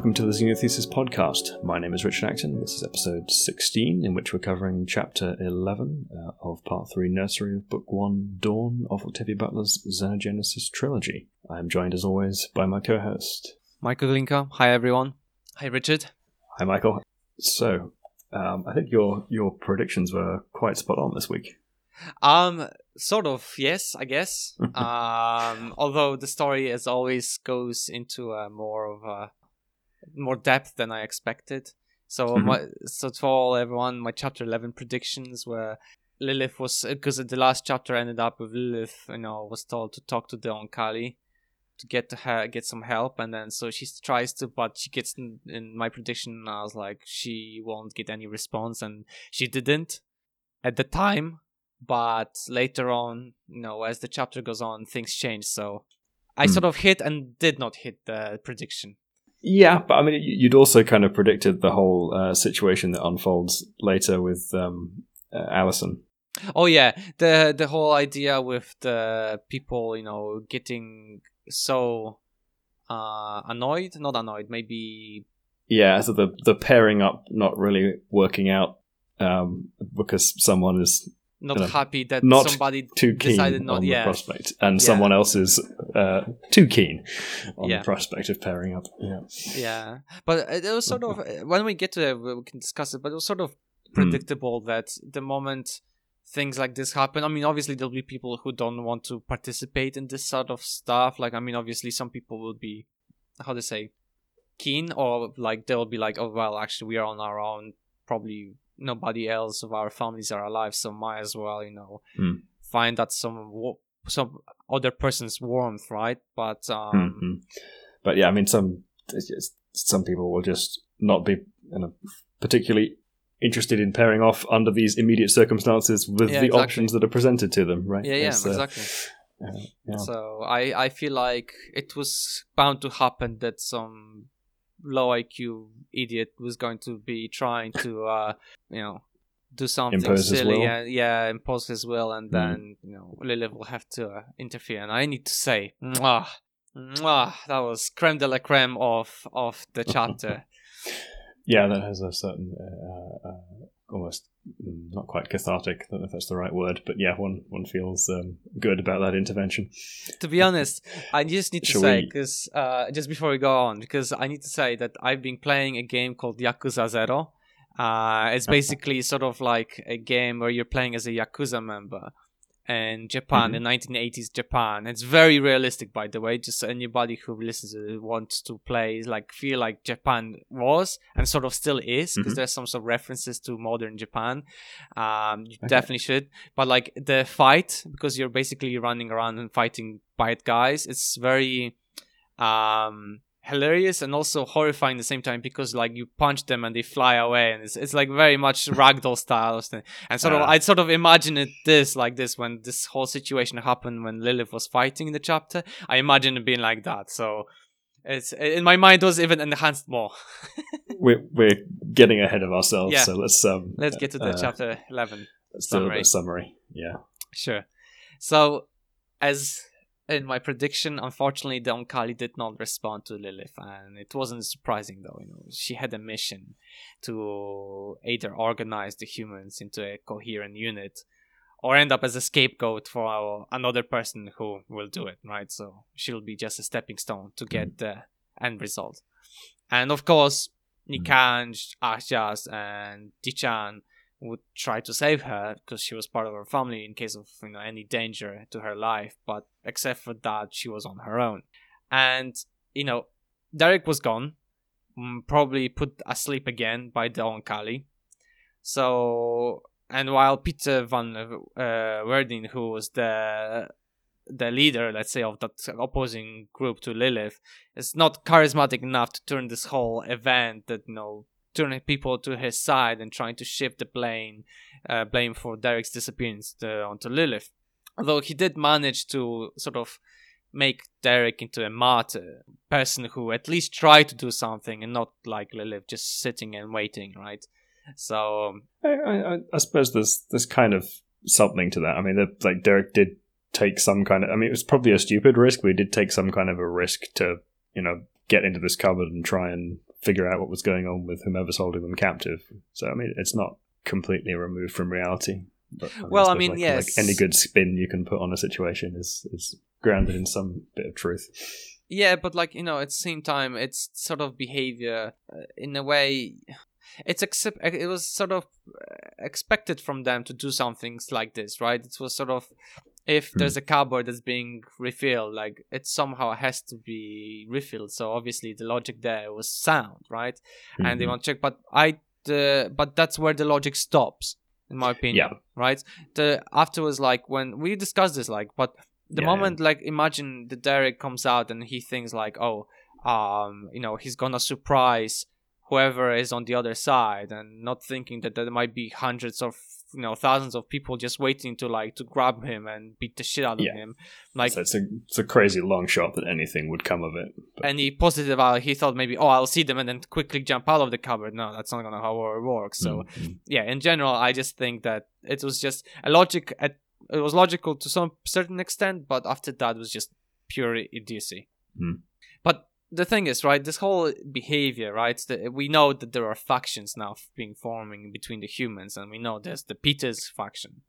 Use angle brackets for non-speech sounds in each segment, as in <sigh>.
Welcome to the Xenothesis podcast. My name is Richard Acton. This is episode 16, in which we're covering chapter 11 uh, of part 3 Nursery of Book 1 Dawn of Octavia Butler's Xenogenesis trilogy. I am joined as always by my co host, Michael Glinka. Hi, everyone. Hi, Richard. Hi, Michael. So, um, I think your your predictions were quite spot on this week. Um, sort of, yes, I guess. <laughs> um, although the story, as always, goes into a more of a more depth than I expected. So, Mhm. my, so for all everyone, my chapter eleven predictions were Lilith was because the last chapter ended up with Lilith, you know, was told to talk to the Oankali to get to her get some help, and then so she tries to, but she gets in, in my prediction. I was like, she won't get any response, and she didn't at the time. But later on, you know, as the chapter goes on, things change. So I Hmm. sort of hit and did not hit the prediction. Yeah, but I mean, you- you'd also kind of predicted the whole uh, situation that unfolds later with um, uh, Allison. Oh yeah, the the whole idea with the people, you know, getting so uh annoyed, not annoyed, maybe Yeah, so the the pairing up not really working out um, because someone is not You know, happy that not somebody too keen decided not on yeah. the prospect, and Yeah. someone else is uh, too keen on Yeah. the prospect of pairing up. Yeah, Yeah, but it was sort of <laughs> when we get to it, we can discuss it. But it was sort of predictable that the moment things like this happen, I mean, obviously there'll be people who don't want to participate in this sort of stuff. Like, I mean, obviously some people will be, how to say, keen, or like they'll be like, oh well, actually we are on our own. Probably nobody else of our families are alive, so might as well, you know, Hmm. find that some some other person's warmth, right? But um, Mhm. but yeah, I mean, some it's just- some people will just not be you know, particularly interested in pairing off under these immediate circumstances with Yeah, the exactly. options that are presented to them. Right? yeah, yeah, uh, exactly. uh, yeah. So I I feel like it was bound to happen that some low IQ idiot was going to be trying to uh you know do something Impose silly and yeah impose his will and Mm. then you know Lilith will have to uh, interfere and I need to say mwah, mwah, that was creme de la creme of of the chapter <laughs> Yeah, that has a certain uh, uh, almost mm, not quite cathartic. I don't know if that's the right word, but yeah, one one feels um, good about that intervention. to be honest, I just need to Shall say we- because uh, just before we go on, because I need to say that I've been playing a game called Yakuza Zero. Uh, it's basically sort of like a game where you're playing as a Yakuza member in Japan, Mhm. in 1980s Japan. It's very realistic, by the way. Just anybody who listens to it wants to play, like feel like Japan was and sort of still is, because Mhm. there's some sort of references to modern Japan. Um, you Okay. definitely should. But like the fight, because you're basically running around and fighting bad guys, it's very um hilarious and also horrifying at the same time because like you punch them and they fly away and it's, it's like very much <laughs> ragdoll style and sort of Ah. i sort of imagine it this like this when this whole situation happened when lilith was fighting in the chapter i imagine it being like that so it's in my mind it was even enhanced more <laughs> We're we're getting ahead of ourselves, Yeah. so let's um let's get to the uh, chapter 11 let's do a summary. summary. Yeah. Sure. So, as in my prediction, unfortunately, the Oankali did not respond to Lilith, and it wasn't surprising though. You know, she had a mission to either organize the humans into a coherent unit, or end up as a scapegoat for our, another person who will do it. Right. So she'll be just a stepping stone to get mm. the end result. And of course, mm. Nikanj, Ahajas, and Dichaan would try to save her because she was part of her family in case of you know any danger to her life but except for that she was on her own. And you know derek was gone mm, probably put asleep again by the oankali so and while peter van uh, Weerden, who was the the leader let's say of that opposing group to lilith is not charismatic enough to turn this whole event that you know turning people to his side and trying to shift the blame uh, blame for Derek's disappearance to, onto Lilith. Although he did manage to sort of make Derek into a martyr, person who at least tried to do something and not like Lilith just sitting and waiting, right? So um, I, I, I suppose there's there's kind of something to that. I mean, the, like Derek did take some kind of. I mean, it was probably a stupid risk, but he did take some kind of a risk to you know get into this cupboard and try and figure out what was going on with whomever's holding them captive. So I mean, it's not completely removed from reality. But, I Well, I suppose, mean, like, yes. like any good spin you can put on a situation is is grounded in some bit of truth. Yeah, but like you know, at the same time, it's sort of behavior uh, in a way. It's accept. It was sort of uh, expected from them to do some things like this, right? It was sort of if Hmm. there's a cupboard that's being refilled, like it somehow has to be refilled. So obviously the logic there was sound, right? And they Mhm. want to check, but I, the, but that's where the logic stops, in my opinion, Yeah. right? The afterwards, like when we discussed this, like, but the Yeah, moment like imagine the Derek comes out and he thinks like oh um you know he's gonna surprise whoever is on the other side and not thinking that there might be hundreds of you know thousands of people just waiting to like to grab him and beat the shit out of Yeah. him like so it's a it's a crazy long shot that anything would come of it. But, and he positive out he thought maybe oh i'll see them and then quickly jump out of the cupboard no that's not gonna how it works so Mm, yeah in general i just think that it was just a logic at it was logical to some certain extent but after that it was just pure idiocy Hmm. The thing is right this whole behavior right that we know that there are factions now being forming between the humans and we know there's the peters faction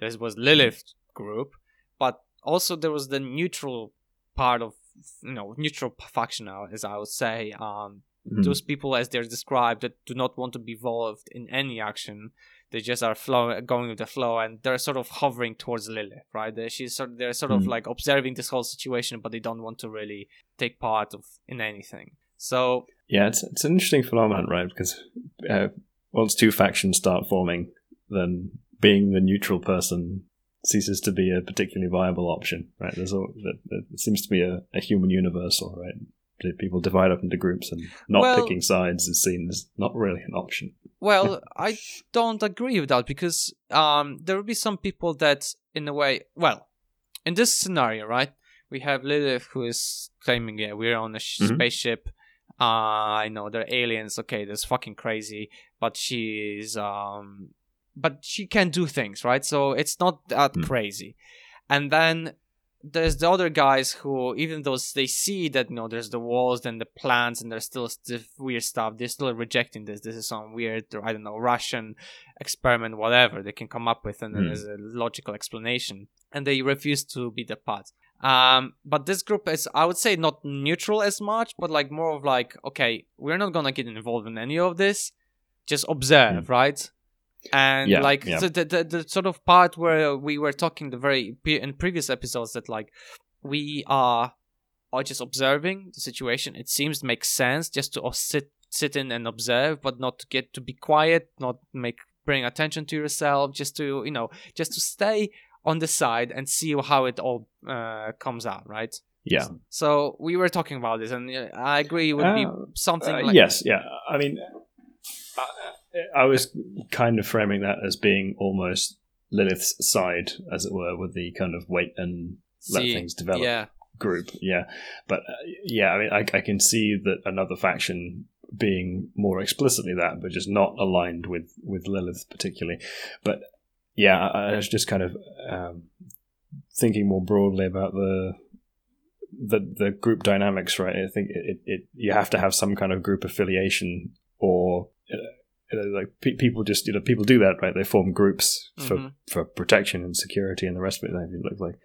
there was lilith group but also there was the neutral part of you know neutral faction now as i would say um mhm. those people as they're described that do not want to be involved in any action they just are flow going with the flow and they're sort of hovering towards lilith right they, she's sort they're sort of Mm. like observing this whole situation but they don't want to really take part of in anything so Yeah, it's it's an interesting phenomenon, right? Because uh, once two factions start forming, then being the neutral person ceases to be a particularly viable option, right? There's all that it seems to be a, a human universal, right? People divide up into groups, and not Well- picking sides is seen as not really an option. well <laughs> i don't agree with that because um there will be some people that in a way well in this scenario right we have lilith who is claiming yeah we're on a sh- Mhm. spaceship uh i know they're aliens okay that's fucking crazy but she's um but she can do things right so it's not that Mm. crazy and then there's the other guys who even though they see that you know there's the walls and the plants and there's still stiff weird stuff they're still rejecting this. This is some weird i don't know russian experiment whatever they can come up with and then Hmm. there's a logical explanation. And they refuse to be the part. Um but this group is i would say not neutral as much but like more of like okay we're not gonna get involved in any of this. Just observe right and. Yeah, like yeah. the, the the sort of part where we were talking the very pre- in previous episodes that like we are are just observing the situation it seems to make sense just to sit sit in and observe but not to get to be quiet not make bring attention to yourself just to you know just to stay on the side and see how it all uh, comes out right Yeah. so we were talking about this and uh, i agree it would be Uh, something Uh, like yes, yeah. I mean, I, was kind of framing that as being almost Lilith's side, as it were, with the kind of wait and let see- things develop yeah group. Yeah, but uh, yeah, I mean, I, I can see that another faction being more explicitly that, but just not aligned with with Lilith particularly. But yeah, I, I was just kind of um, thinking more broadly about the the the group dynamics, right? I think it, it, it you have to have some kind of group affiliation, or uh, you know, like pe- people just you know people do that, right? They form groups for Mhm. for protection and security and the rest of it. Looks like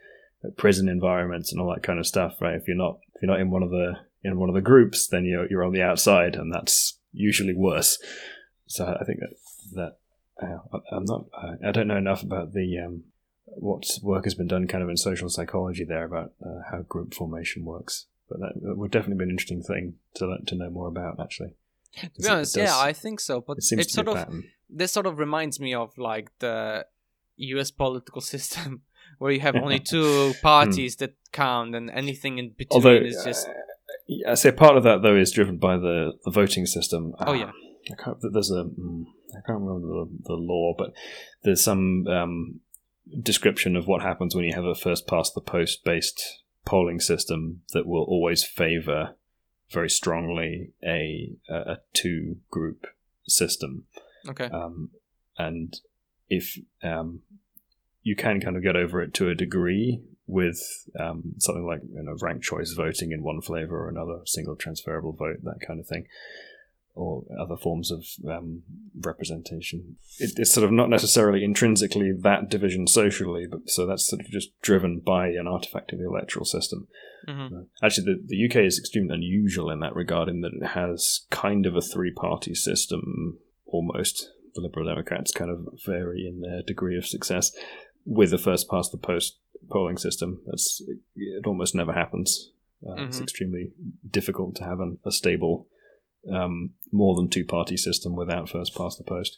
like prison environments and all that kind of stuff, right? If you're not if you're not in one of the in one of the groups, then you're you're on the outside, and that's usually worse. So I think that that uh, I- I'm not I- I don't know enough about the um, what work has been done kind of in social psychology there about uh, how group formation works. But that, that would definitely be an interesting thing to learn, to know more about. Actually, to be honest yeah i think so but it seems be sort of this sort of reminds me of like the US political <laughs> system where you have only <laughs> two parties that count and anything in between Although is just uh, yeah, I say part of that though is driven by the, the voting system. Oh, Ah, yeah. I can't. There's a mm, can't remember the, the law, but there's some um, description of what happens when you have a first past the post based polling system that will always favour very strongly a a, a two group system. okay Um, and if um, you can kind of get over it to a degree with um, something like you know ranked choice voting in one flavor or another, single transferable vote, that kind of thing, or other forms of um, representation. It, it's sort of not necessarily intrinsically that division socially, but so that's sort of just driven by an artifact of the electoral system. Mm-hmm. Actually, the, the UK is extremely unusual in that regard, in that it has kind of a three party system almost. The Liberal Democrats kind of vary in their degree of success with the first past the post polling system. That's it almost never happens. Uh, It's Mhm. extremely difficult to have an, a stable, um, more than two party system without first past the post.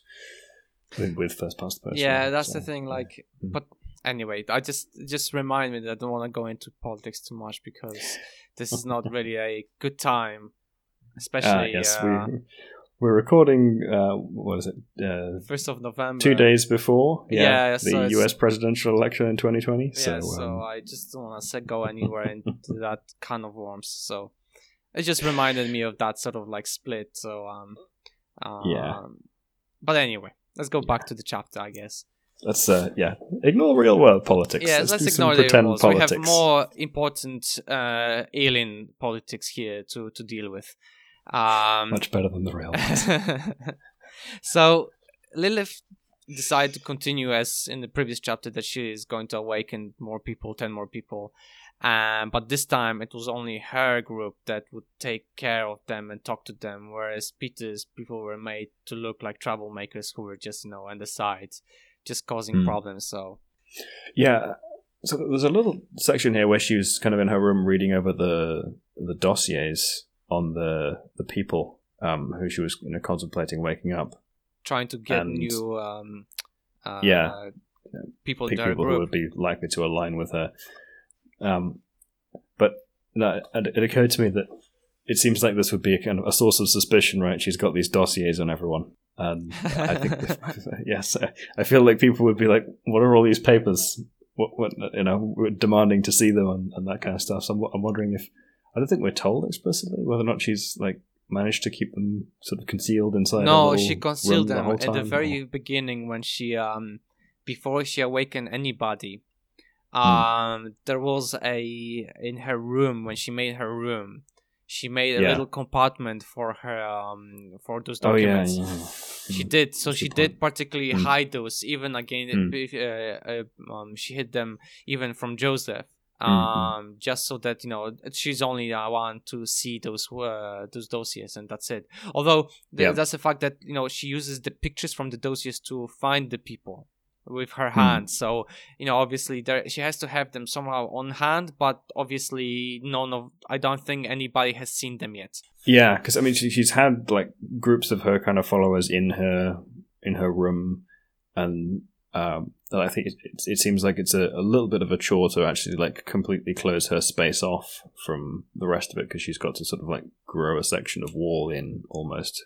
With, first past the post. yeah, rather, that's so, the thing. Like, Mm. but anyway, I just just remind me that I don't want to go into politics too much because this is not really a good time, <laughs> Ah, especially yes, uh, we we're recording. Uh, what is it? Uh, first of November. two days before Yeah, the so it's- U.S. presidential election in 2020. Yeah, so, so, um, I just don't want to say go anywhere into that kind of worms. So it just reminded me of that sort of like split. So um, um Yeah. But anyway, let's go back to the chapter, I guess. let's uh, yeah ignore real world politics. Yeah, let's, some ignore the pretend politics. We have more important uh, alien politics here to to deal with. Um, Much better than the real. ones. <laughs> so Lilith decided to continue as in the previous chapter that she is going to awaken more people, ten more people. Um, but this time it was only her group that would take care of them and talk to them, whereas Peter's people were made to look like troublemakers who were just, you know, on the side, just causing Hmm. problems. So yeah. So there's a little section here where she was kind of in her room reading over the the dossiers on the the people um, who she was you know contemplating waking up. trying to get And- new um, uh, Yeah. people their people who would be likely to align with her. Um, but no, it, occurred to me that it seems like this would be a kind of a source of suspicion, right? She's got these dossiers on everyone. And I think, <laughs> <laughs> yes, I- feel like people would be like, "What are all these papers? What, what you know, we're demanding to see them and, and that kind of stuff." So I'm, I'm wondering if I don't think we're told explicitly whether or not she's like managed to keep them sort of concealed inside. no, she concealed them whole at the very or- beginning when she um before she awakened anybody. Hmm. Um, there was a in her room when she made her room. She made a Yeah. little compartment for her um for those documents Oh yeah, yeah. She Mm. did. So That's she did particularly Mm. hide those, even again, Mm. uh, uh, um, she hid them even from Joseph, Mm, um, just so that you know she's only the one to see those uh, those dossiers, and that's it. Although th- that's the fact that you know she uses the pictures from the dossiers to find the people with her Hmm. hand. So you know, obviously, there she has to have them somehow on hand, but obviously, none of I don't think anybody has seen them yet. Yeah, because I mean, she, she's had like groups of her kind of followers in her in her room, and um, I think it, it, it seems like it's a, a little bit of a chore to actually like completely close her space off from the rest of it because she's got to sort of like grow a section of wall in almost.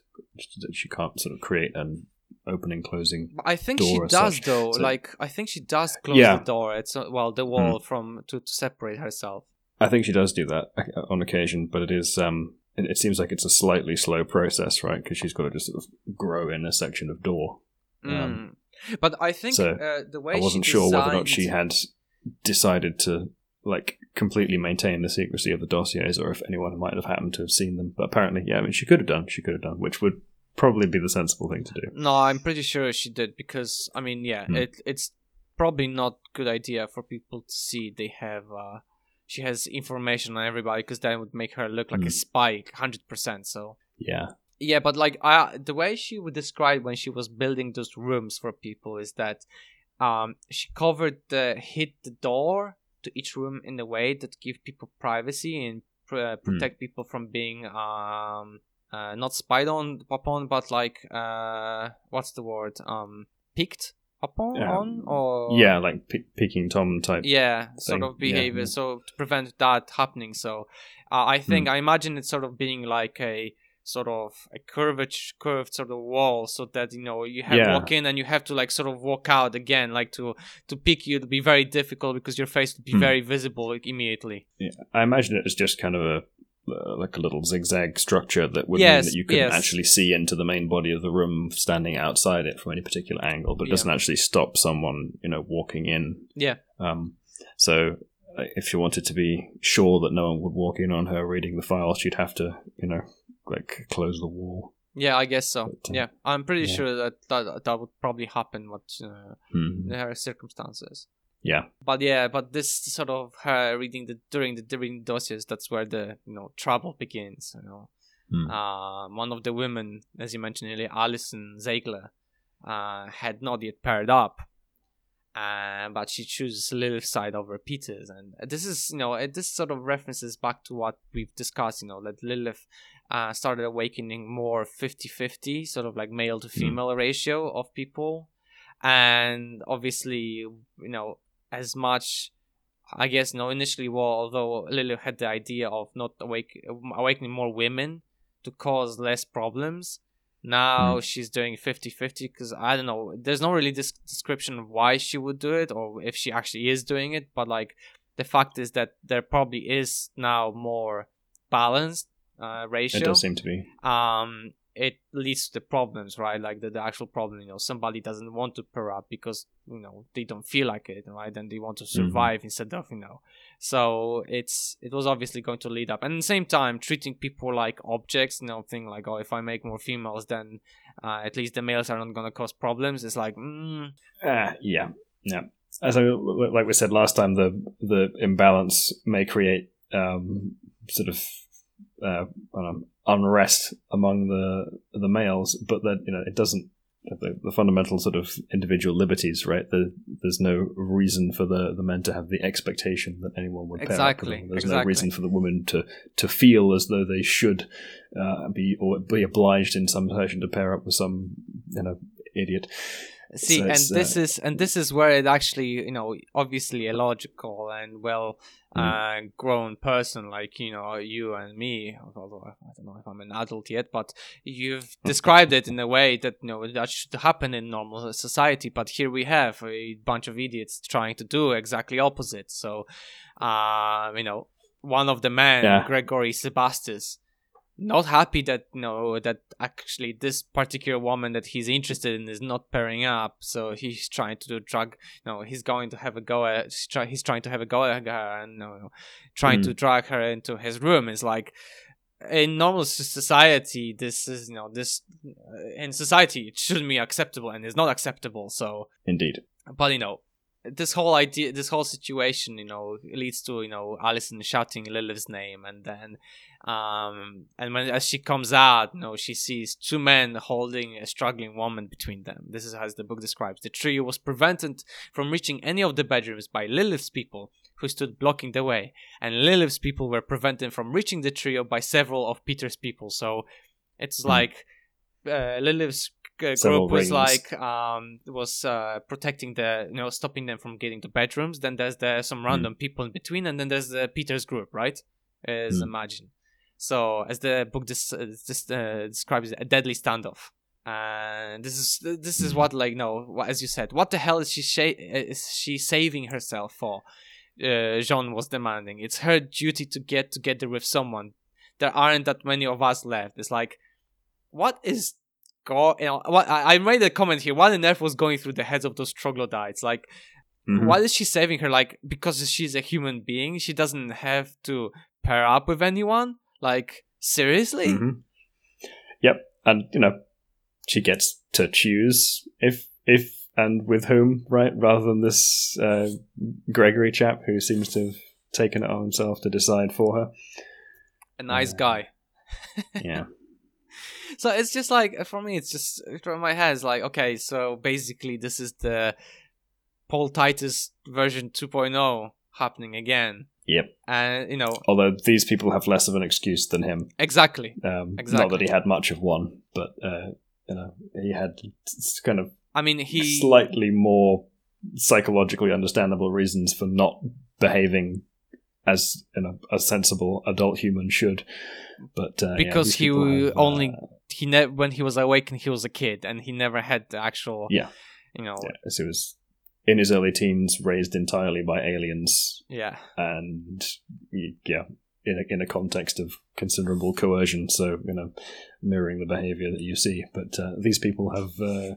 She can't sort of create an opening closing. I think she does such. though. So- like I think she does close Yeah. Hmm. the door. It's uh, well the wall from to, to separate herself. I think she does do that uh, on occasion, but it is um, it, it seems like it's a slightly slow process, right? Because she's got to just sort of grow in a section of door. Um, Mm. But I think so uh, the way I wasn't sure whether or not she had decided to like completely maintain the secrecy of the dossiers, or if anyone might have happened to have seen them. But apparently, yeah, I mean, she could have done. She could have done, which would probably be the sensible thing to do. No, I'm pretty sure she did because I mean, yeah, Hmm. it it's probably not good idea for people to see they have. uh She has information on everybody because that would make her look like Hmm. a spy, hundred percent. So Yeah, Yeah, but like I, the way she would describe when she was building those rooms for people is that um, she covered the hit the door to each room in a way that give people privacy and pr- uh, protect people from being um uh, not spied on upon, but like uh what's the word um picked upon Yeah. on or yeah, like Pe- Peking Tom type. yeah sort of behavior Yeah, yeah. so to prevent that happening so uh, i Hmm. think i imagine it sort of being like a sort of a curved curved sort of wall so that you know you have Yeah. walk in and you have to like sort of walk out again like to to pick you to be very difficult because your face would be Hmm. very visible like, immediately Yeah, I imagine it as just kind of a uh, like a little zigzag structure that would Yes, mean that you couldn't yes. actually see into the main body of the room standing outside it from any particular angle, but it Yeah. doesn't actually stop someone, you know, walking in. Yeah. Um, so if she wanted to be sure that no one would walk in on her reading the file, she'd have to, you know, like close the wall. Yeah, I guess so. But, uh, yeah, I'm pretty yeah. sure that, that that would probably happen. What uh, Hmm. her circumstances. Yeah. But yeah, but this sort of her reading the during the during dossiers. That's where the you know trouble begins. You know, Hmm. um, one of the women, as you mentioned earlier, Allison Zeigler, uh, had not yet paired up, uh, but she chooses Lilith's side over Peter's, and this is you know it, this sort of references back to what we've discussed. You know that Lilith uh, started awakening more 50-50, sort of like male to female ratio of people, and obviously you know as much. I guess no. Initially, well, although Lilith had the idea of not awake, awakening more women to cause less problems, now she's doing 50-50 because I don't know. There's no really this description of why she would do it or if she actually is doing it. But like the fact is that there probably is now more balanced uh, ratio It does seem to be. um it leads to the problems right? Like the, the actual problem you know somebody doesn't want to pair up because you know they don't feel like it right? And they want to survive instead of you know. So it's it was obviously going to lead up. And at the same time treating people like objects you know thing like oh if i make more females then uh, at least the males are not going to cause problems. It's like mm, Uh, yeah, yeah. As I, like we said last time, the the imbalance may create um, sort of uh, I don't know, unrest among the the males, but that you know it doesn't. The, the fundamental sort of individual liberties, right? The, there's no reason for the, the men to have the expectation that anyone would pair up with Exactly. There's no reason for the women to, to feel as though they should uh, be or be obliged in some fashion to pair up with some you know idiot. See So and this uh, is and this is where it actually you know obviously a logical and well Mm. uh, grown person like you know you and me although i don't know if i'm an adult yet but you've described it in a way that you know that should happen in normal society but here we have a bunch of idiots trying to do exactly opposite so uh you know one of the men Yeah. gregory sebastis not happy that you know that actually this particular woman that he's interested in is not pairing up. So he's trying to do drug you know he's going to have a go at he's, try, he's trying to have a go at her and you know, trying to drag her into his room. It's like in normal society this is you know this uh, in society it shouldn't be acceptable and it's not acceptable so Indeed. but you know this whole idea this whole situation you know leads to you know allison shouting lilith's name and then um and when as she comes out you know she sees two men holding a struggling woman between them. This is as the book describes. The trio was prevented from reaching any of the bedrooms by lilith's people who stood blocking the way and lilith's people were prevented from reaching the trio by several of peter's people. So it's Hmm. like uh, lilith's uh, Several group was rings. like um was uh protecting the you know stopping them from getting to bedrooms. Then there's the some random people in between and then there's the peter's group right? As Hmm. imagine. So as the book dis- uh, dis- uh, describes a deadly standoff. And this is this is Hmm. what like no as you said what the hell is she sha- is she saving herself for? Uh, jean was demanding. It's her duty to get together with someone. There aren't that many of us left. It's like what is go you know what I, I made a comment here what on earth was going through the heads of those troglodytes like Mhm. why is she saving her like because she's a human being she doesn't have to pair up with anyone like seriously Mhm. Yep, and you know, she gets to choose if if and with whom, right? Rather than this uh, Gregory chap who seems to have taken it on himself to decide for her. a nice Uh, guy Yeah, <laughs> so it's just like for me it's just from my head it's like okay so basically this is the paul titus version 2.0 happening again Yep. and you know although these people have less of an excuse than him. exactly Um, Not that he had much of one, but uh, you know, he had kind of i mean he slightly more psychologically understandable reasons for not behaving as you know a sensible adult human should. But uh, Because these he have, only- uh, he ne- when he was awakened he was a kid and he never had the actual Yeah. you know yeah, so he was in his early teens, raised entirely by aliens, yeah and yeah, in a, in a context of considerable coercion. So you know, mirroring the behaviour that you see. But uh, these people have. Uh,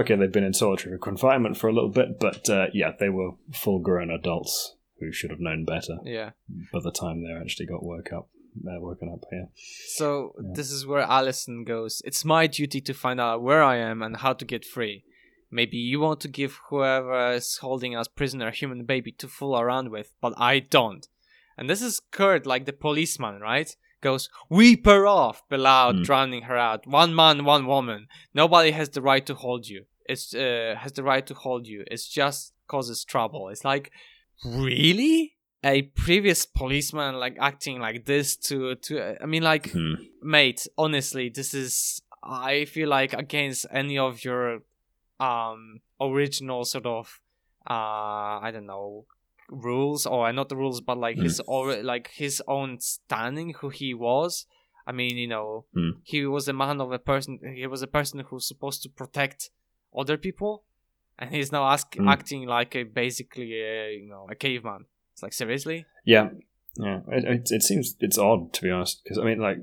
Okay, they've been in solitary confinement for a little bit, but uh, yeah, they were full-grown adults who should have known better. Yeah. By the time they actually got woke up, they're woken up. Yeah. So Yeah. this is where Allison goes. It's my duty to find out where I am and how to get free. Maybe you want to give whoever is holding us prisoner a human baby to fool around with, but I don't. And this is Curt, like the policeman, right? Goes, weep her off, Beloud, Hmm. drowning her out. One man, one woman. Nobody has the right to hold you. It's uh, has the right to hold you. It's just causes trouble. It's like, really? A previous policeman like acting like this to to I mean like Hmm. mate honestly this is i feel like against any of your um original sort of uh i don't know rules or not the rules but like his or like his own standing who he was i mean you know Hmm. he was a man of a person he was a person who's supposed to protect other people and he's now ask, Hmm. acting like a basically a you know a caveman it's like seriously Yeah, yeah. It, it, it seems it's odd to be honest, because I mean, like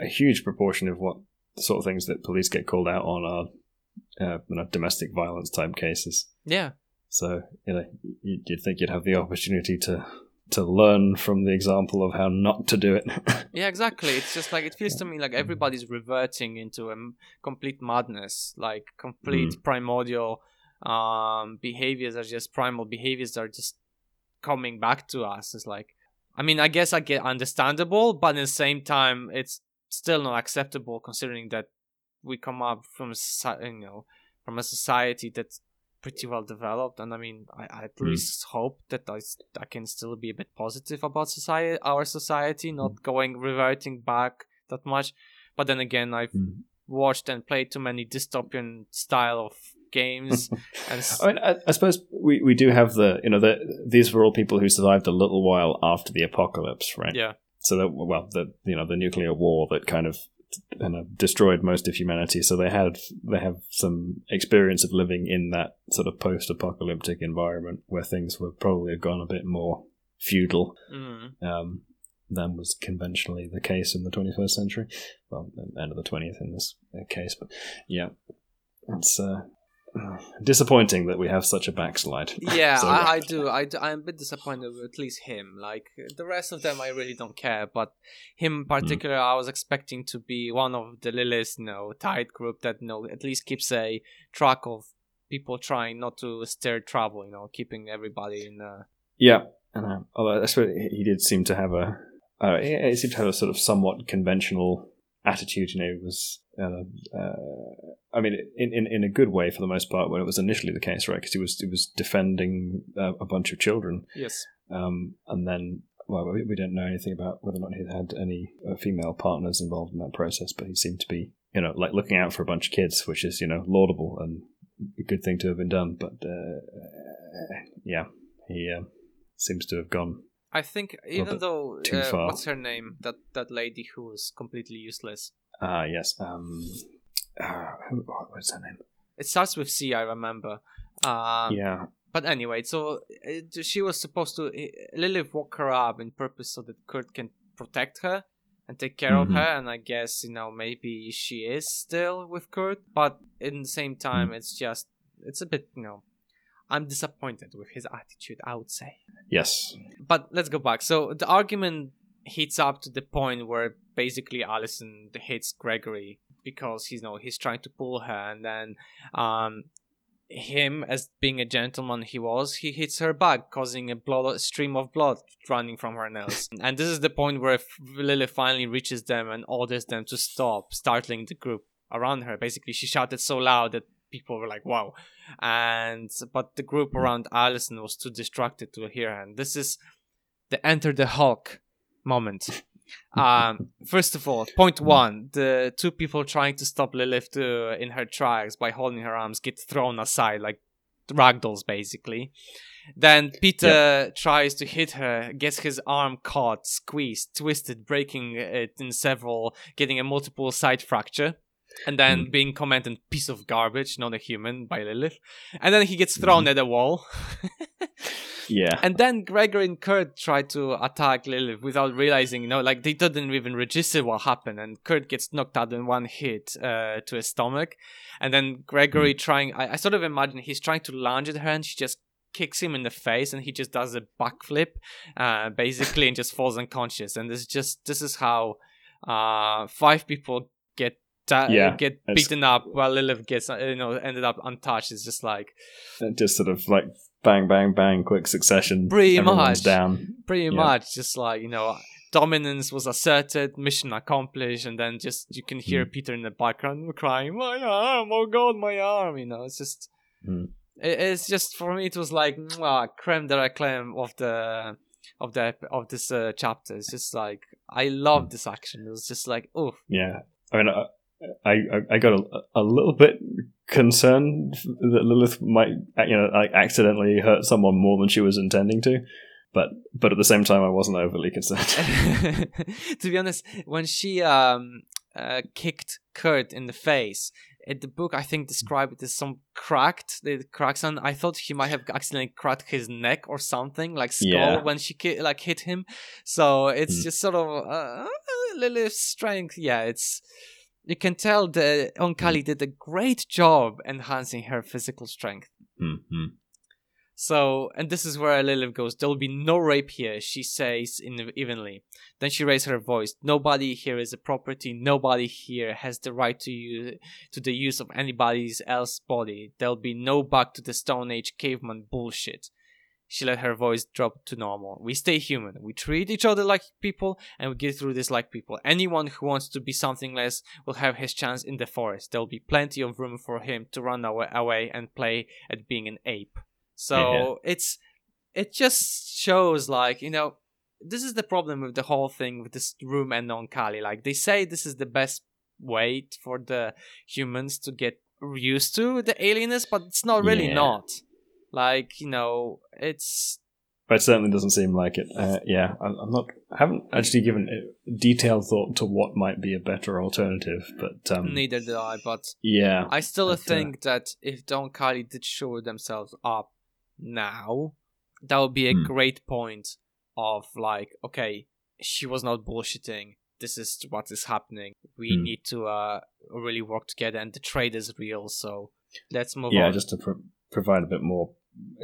a huge proportion of what the sort of things that police get called out on are uh, you know, domestic violence type cases. yeah So you know, you- you'd think you'd have the opportunity to to learn from the example of how not to do it. <laughs> Yeah, exactly. It's just like it feels to me like everybody's reverting into a m- complete madness, like complete primordial um behaviors are just primal behaviors are just coming back to us. It's like I mean, I guess I get understandable, but at the same time it's still not acceptable considering that we come up from a you know, from a society that's pretty well developed and I mean, I, I at Mm. least hope that I, I can still be a bit positive about society our society not going reverting back that much but then again I've Mm. watched and played too many dystopian style of games <laughs> and I mean, I, I suppose we, we do have the you know the these were all people who survived a little while after the apocalypse, right? yeah. So that well the you know the nuclear war that kind of you know, destroyed most of humanity. So they had they have some experience of living in that sort of post-apocalyptic environment where things were probably have gone a bit more feudal mm, um, than was conventionally the case in the 21st century. Well end of the 20th in this uh, case but yeah. It's uh, disappointing that we have such a backslide. Yeah <laughs> So, I, I do. I I'm a bit disappointed with at least him. Like the rest of them I really don't care but him in particular I was expecting to be one of the Lilith you know tight group that you know at least keeps a track of people trying not to stir trouble you know keeping everybody in uh, Yeah, and uh, although I suppose he did seem to have a, uh, he seemed to have a sort of somewhat conventional attitude. You know, it was, uh, uh, I mean, in, in in a good way for the most part. When it was initially the case, right? Because he was he was defending uh, a bunch of children, yes um, and then. Well, we, we don't know anything about whether or not he had any uh, female partners involved in that process, but he seemed to be, you know, like looking out for a bunch of kids, which is, you know, laudable and a good thing to have been done. But uh, yeah, he uh, seems to have gone I think even though too uh, far. what's her name that that lady who was completely useless Ah, yes. Um, uh, who, what was her name? it starts with C I remember um, yeah. But anyway, so it, she was supposed to Lilith woke her up in purpose so that Curt can protect her and take care Mhm. of her. And I guess you know maybe she is still with Curt, but in the same time, it's just it's a bit you know I'm disappointed with his attitude. I would say. Yes. But let's go back. So the argument heats up to the point where basically Allison hits Gregory because he's you know he's trying to pull her, and then um him as being a gentleman he was he hits her back causing a blood stream of blood running from her nails <laughs> and this is the point where lily finally reaches them and orders them to stop startling the group around her. Basically she shouted so loud that people were like wow. And but the group around allison was too distracted to hear her. And this is the enter the hulk moment. <laughs> Um first of all point one the two people trying to stop lilith to, in her tracks by holding her arms get thrown aside like ragdolls basically. Then peter tries to hit her gets his arm caught squeezed twisted breaking it in several getting a multiple side fracture and then being commented piece of garbage not a human by lilith and then he gets thrown at a wall <laughs> Yeah. and then Gregory and Curt try to attack Lilith without realizing, you know, like they didn't even register what happened. And Curt gets knocked out in one hit uh, to his stomach. And then Gregory trying, I, I sort of imagine he's trying to lunge at her and she just kicks him in the face and he just does a backflip uh basically and just falls unconscious and this is just this is how uh five people get Yeah, get beaten up while lilith gets uh, you know ended up untouched it's just like just sort of like bang, bang, bang, quick succession. Pretty everyone's much. down. pretty Yeah. much just like you know dominance was asserted mission accomplished and then just you can hear Mm. peter in the background crying my arm oh god my arm you know it's just Mm. it, it's just for me it was like mwah, creme de la creme of the of the of this uh, chapter it's just like i love Mm. this action it was just like oh Yeah, I mean, I I, I- got a, a little bit concerned that Lilith might, you know, like accidentally hurt someone more than she was intending to, but but at the same time, I wasn't overly concerned. <laughs> to be honest when she um uh, kicked curt in the face in the book i think described it as some cracked the cracks on i thought he might have accidentally cracked his neck or something like skull Yeah. when she ki- like hit him so it's Mm. just sort of uh, lilith's strength yeah it's you can tell the onkali did a great job enhancing her physical strength mm-hmm. so, and this is where Lilith goes, There'll be no rape here, she says in evenly. Then she raises her voice, Nobody here is a property, nobody here has the right to use to the use of anybody's else body. There'll be no back to the Stone Age caveman bullshit. She let her voice drop to normal. We stay human. We treat each other like people and we get through this like people. Anyone who wants to be something less will have his chance in the forest. There'll be plenty of room for him to run away, away and play at being an ape. So it's it just shows like you know this is the problem with the whole thing with this room and non Kali. Like they say this is the best way for the humans to get used to the alienness, but it's not really Yeah. not. Like you know, it's But it certainly doesn't seem like it. Uh, yeah, I, I'm not. I haven't actually given it detailed thought to what might be a better alternative, but um, neither did I. But yeah, I still but, uh, think that if Don Kali did show themselves up now, that would be a Hmm. great point of like, okay, she was not bullshitting. This is what is happening. We Hmm. need to uh really work together, and the trade is real. So let's move yeah, on. just to pro- provide a bit more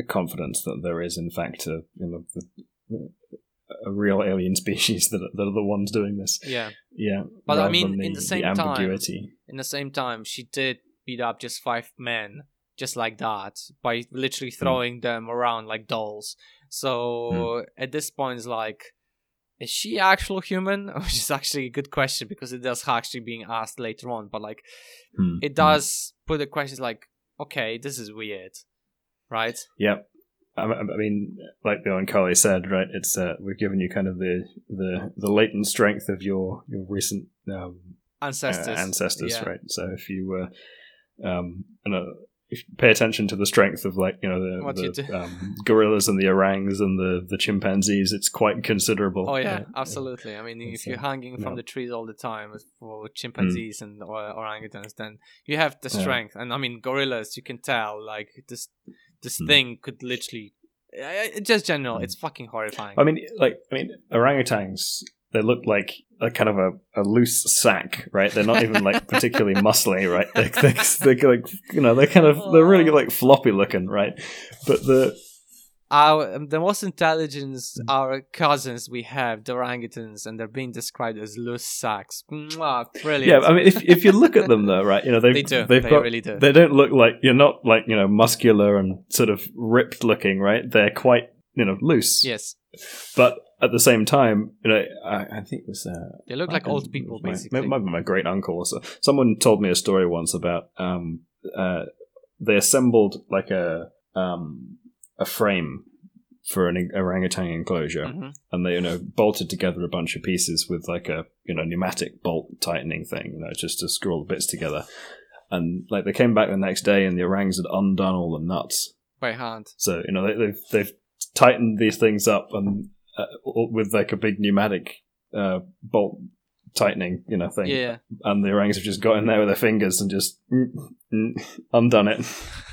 confidence that there is, in fact, a you know the, a real alien <laughs> species that are, that are the ones doing this. yeah. Yeah, But I mean, than in the same time- ambiguity. In the same time, she did beat up just five men, just like that, by literally Hmm. throwing them around like dolls. So at this point, it's like, is she actual human? <laughs> Which is actually a good question because it does actually being asked later on. But like, Hmm, it hmm. does put the questions like, okay, this is weird, right? Yep. I I mean, like Bill and Carly said, right? It's uh, we've given you kind of the the the latent strength of your your recent um, Ancestors, uh, ancestors, yeah. right? So if you uh, um, you know, if you pay attention to the strength of like you know the, What you the um, gorillas and the orangs and the the chimpanzees, it's quite considerable. Oh yeah, right? absolutely. I mean, if you're uh, hanging from yeah. the trees all the time for chimpanzees and or- orangutans, then you have the Yeah. strength. And I mean, gorillas, you can tell like this this Hmm. thing could literally, uh, just general, Hmm. it's fucking horrifying. I mean, like I mean, orangutans. They look like a kind of a, a loose sack, right? They're not even like <laughs> particularly muscly, right? They're, they're, they're like you know they're kind of they're really Oh. like floppy looking, right? But the our the most intelligence, Hmm. our cousins we have, the orangutans, and they're being described as loose sacks. Mwah, brilliant. yeah, I mean, if if you look at them though, right? You know <laughs> they've they do. they've they got really do. they don't look like you're not like you know muscular and sort of ripped looking, right? They're quite you know loose, yes, but at the same time, you know, I, I think it was uh, they look like old people, my- basically. Be my great uncle or so. Someone told me a story once about um, uh, they assembled like a um, a frame for an orangutan enclosure, Mhm. and they you know bolted together a bunch of pieces with like a you know pneumatic bolt tightening thing, you know, just to screw all the bits together. And like they came back the next day, and the orangs had undone all the nuts. by hand. So you know they, they've they've tightened these things up and uh, with like a big pneumatic uh, bolt tightening, you know, thing. Yeah. And the orangs have just got in there with their fingers and just mm, mm, undone it. <laughs>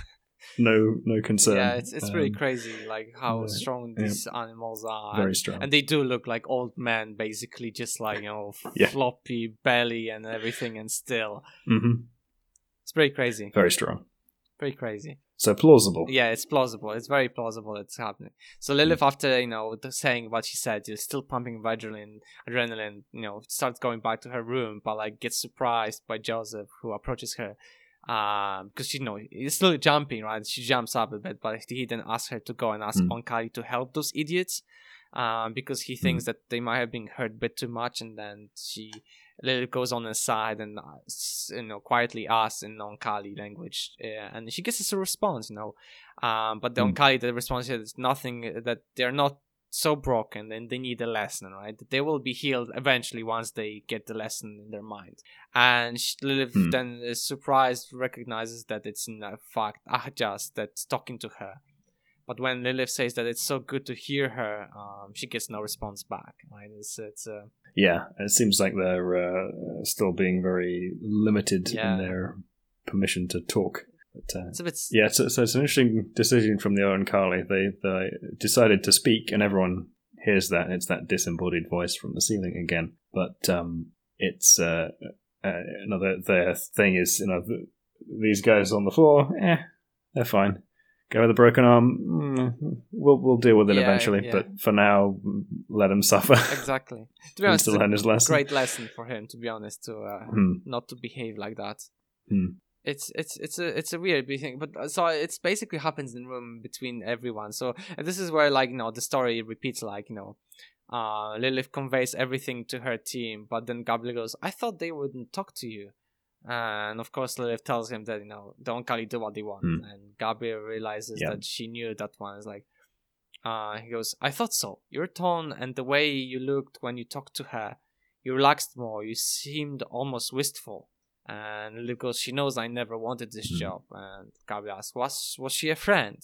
no, no concern. Yeah, it's it's pretty Um, crazy, like how yeah, strong yeah. these animals are. Very and, strong. and they do look like old men, basically, just like you know, Yeah. floppy belly and everything, and still, hmm it's pretty crazy, Very strong. pretty crazy. So plausible. Yeah, it's plausible. It's very plausible. It's happening. So Lilith, after you know saying what she said, is still pumping adrenaline. Adrenaline, you know, starts going back to her room, but like gets surprised by Joseph, who approaches her. Um, because you know he's still jumping, right? She jumps up a bit, but he then asks her to go and ask mm. Oankali to help those idiots, um, because he thinks mm. that they might have been hurt a bit too much, and then she goes on inside and uh, you know quietly asks in oankali language, uh, and she gets a response, you know. Um, but the mm. Oankali, the response is nothing that they're not so broken and they need a lesson, right? They will be healed eventually once they get the lesson in their mind. And Lilith mm. then is surprised, recognizes that it's in fact Ahajas that's talking to her. But when Lilith says that it's so good to hear her, um, she gets no response back. Right? It's it's uh, yeah. It seems like they're uh, still being very limited yeah. in their permission to talk. But, uh, it's a bit... Yeah, so, so, it's an interesting decision from the Oankali. They they decided to speak, and everyone hears that. It's that disembodied voice from the ceiling again. But um, it's uh, uh, another their thing is you know these guys on the floor. Eh, they're fine Go with a broken arm. Mm, we'll we'll deal with it yeah, eventually, yeah. but for now, let him suffer. Exactly. <laughs> To be honest, to learn his lesson. Great lesson for him. To be honest, to uh, hmm. not to behave like that. Hmm. It's it's it's a it's a weird thing, but uh, so it's basically happens in room between everyone. So this is where like you know the story repeats like you know uh, Lilith conveys everything to her team, but then Gabriel goes, I thought they wouldn't talk to you. And of course, Lilith tells him that, you know, the Oankali do what they want. Mm. And Gabriel realizes that she knew that one is like, uh, he goes, I thought so. Your tone and the way you looked when you talked to her, you relaxed more. You seemed almost wistful. And because she knows I never wanted this mm. job. And Gabriel asks, was, was she a friend?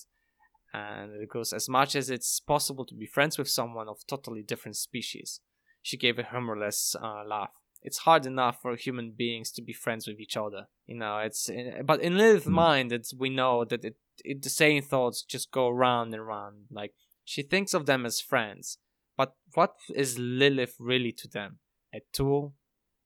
And because as much as it's possible to be friends with someone of totally different species. She gave a humorless uh, laugh it's hard enough for human beings to be friends with each other. You know, it's but in Lilith's mm. mind, it's we know that it, it the same thoughts just go round and round. Like she thinks of them as friends, but what is Lilith really to them? A tool,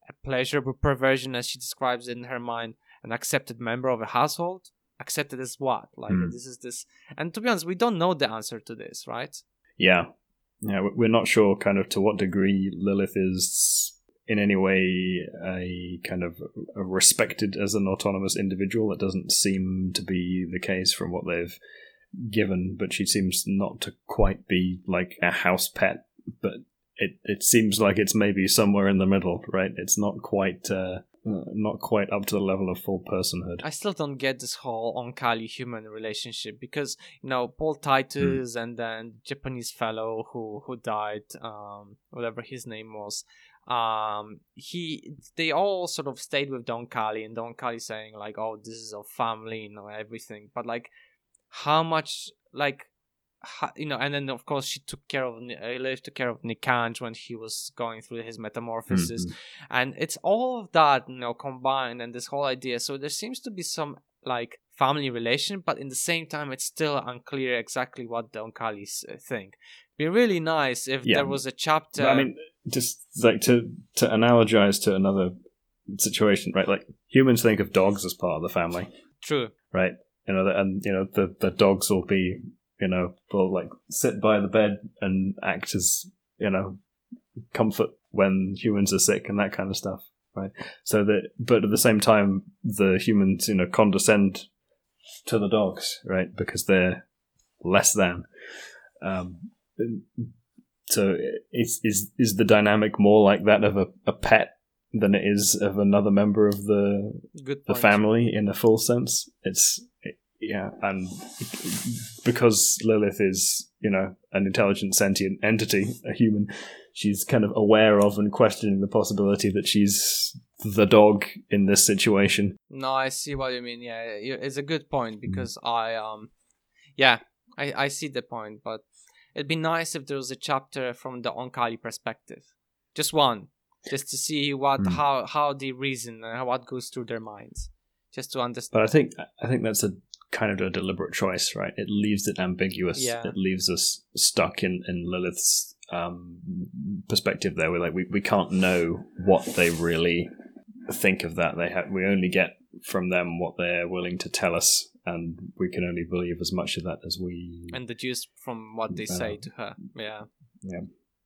a pleasurable perversion, as she describes it in her mind, an accepted member of a household. Accepted as what? Like mm. this is this, and to be honest, we don't know the answer to this, right? Yeah, yeah, we're not sure kind of to what degree Lilith is in any way a kind of a respected as an autonomous individual. It doesn't seem to be the case from what they've given, but she seems not to quite be like a house pet. But it it seems like it's maybe somewhere in the middle, right? It's not quite. Uh, not quite up to the level of full personhood. I still don't get this whole Oankali human relationship because you know Paul Titus mm. and then Japanese fellow who who died, um, whatever his name was um he they all sort of stayed with the Oankali and the Oankali saying like oh this is our family you know everything but like how much like you know and then of course she took care of uh, took care of Nikanj when he was going through his metamorphosis mm-hmm. and it's all of that you know combined and this whole idea so there seems to be some like family relation but in the same time it's still unclear exactly what the Oankalis uh, think be really nice if yeah. there was a chapter I mean just like to to analogize to another situation, right? Like humans think of dogs as part of the family. True. Right. You know, and you know the the dogs will be you know will like sit by the bed and act as you know comfort when humans are sick and that kind of stuff right? So that but at the same time the humans you know condescend to the dogs right? Because they're less than. Um, so is is is the dynamic more like that of a, a pet than it is of another member of the the family in a full sense? It's yeah, and because Lilith is you know an intelligent sentient entity, a human, she's kind of aware of and questioning the possibility that she's the dog in this situation. No, I see what you mean. Yeah, it's a good point because mm. I um, yeah, I I see the point, but it'd be nice if there was a chapter from the Oankali perspective, just one, just to see what mm. how how they reason and what goes through their minds, just to understand. But I think I think that's a kind of a deliberate choice, right? It leaves it ambiguous. Yeah. It leaves us stuck in in Lilith's um, perspective. There, we're like we we can't know what they really think of that. They have we only get from them what they're willing to tell us, and we can only believe as much of that as we and deduce from what they say Uh, to her. Yeah. yeah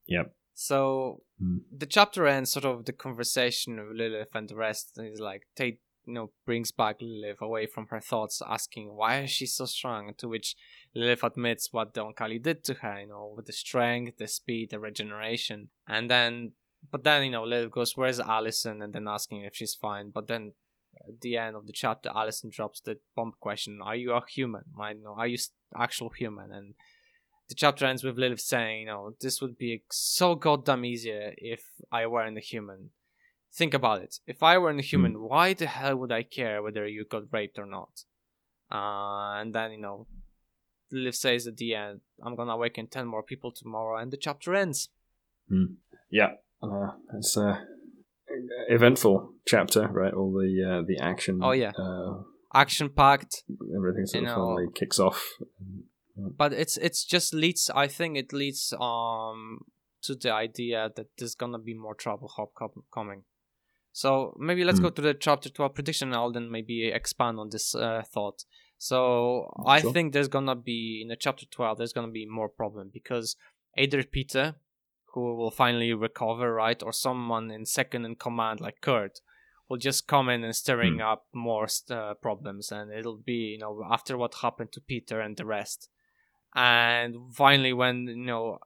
yeah So Mm. the chapter ends sort of the conversation with Lilith and the rest is like Tate, you know, brings back Lilith away from her thoughts, asking why is she so strong? To which Lilith admits what the Oankali did to her, you know, with the strength, the speed, the regeneration, and then, but then you know, Lilith goes, "Where's Allison?" and then asking if she's fine. But then at the end of the chapter, Allison drops the bomb question: "Are you a human? Right? know. are you actual human?" and the chapter ends with Lilith saying, you know, this would be so goddamn easier if I weren't a human. Think about it. If I weren't a human, why the hell would I care whether you got raped or not? Uh, and then, you know, Lilith says at the end, I'm gonna awaken 10 more people tomorrow, and the chapter ends. yeah uh, it's a eventful chapter right all the uh, the action Oh, yeah. uh, Action packed, everything sort of know- finally kicks off but it's it's just leads I think it leads um to the idea that there's gonna be more trouble hop com- coming. So maybe let's Hmm. go to the chapter 12 prediction and I'll then maybe expand on this uh, thought. So I Sure. think there's gonna be in the chapter 12 there's gonna be more problem because either Peter who will finally recover right or someone in second in command like Curt will just come in and stirring Hmm. up more uh, problems and it'll be you know after what happened to Peter and the rest and finally when you know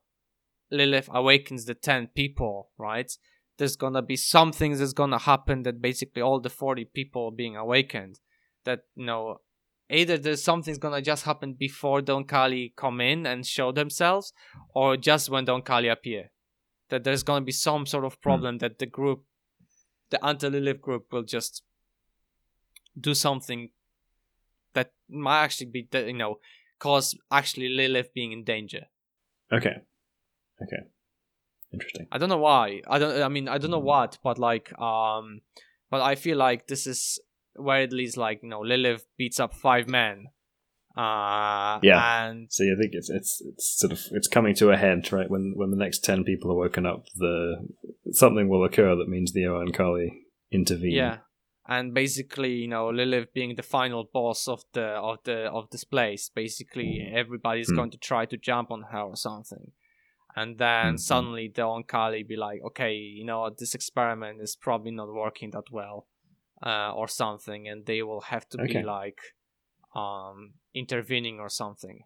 lilith awakens the 10 people right there's gonna be some things that's gonna happen that basically all the 40 people being awakened that you know either there's something's gonna just happen before the oankali come in and show themselves or just when the oankali appear. That there's gonna be some sort of hmm. problem that the group the anti-lilith group will just do something that might actually be you know cause actually Lilith being in danger. okay. Okay interesting I don't know why. I don't. I mean, I don't know what, but like, um, but I feel like this is where it leads. Like, you know, Lilith beats up five men. Uh, Yeah. and So I think it's it's it's sort of it's coming to a head, right? When when the next ten people are woken up, the something will occur that means the Oankali intervene. yeah, and basically, you know, Lilith being the final boss of the of the of this place. Basically, everybody's Hmm. going to try to jump on her or something. And then Mhm. suddenly the Oankali be like, okay, you know, this experiment is probably not working that well, uh, or something, and they will have to Okay. be like, um, intervening or something.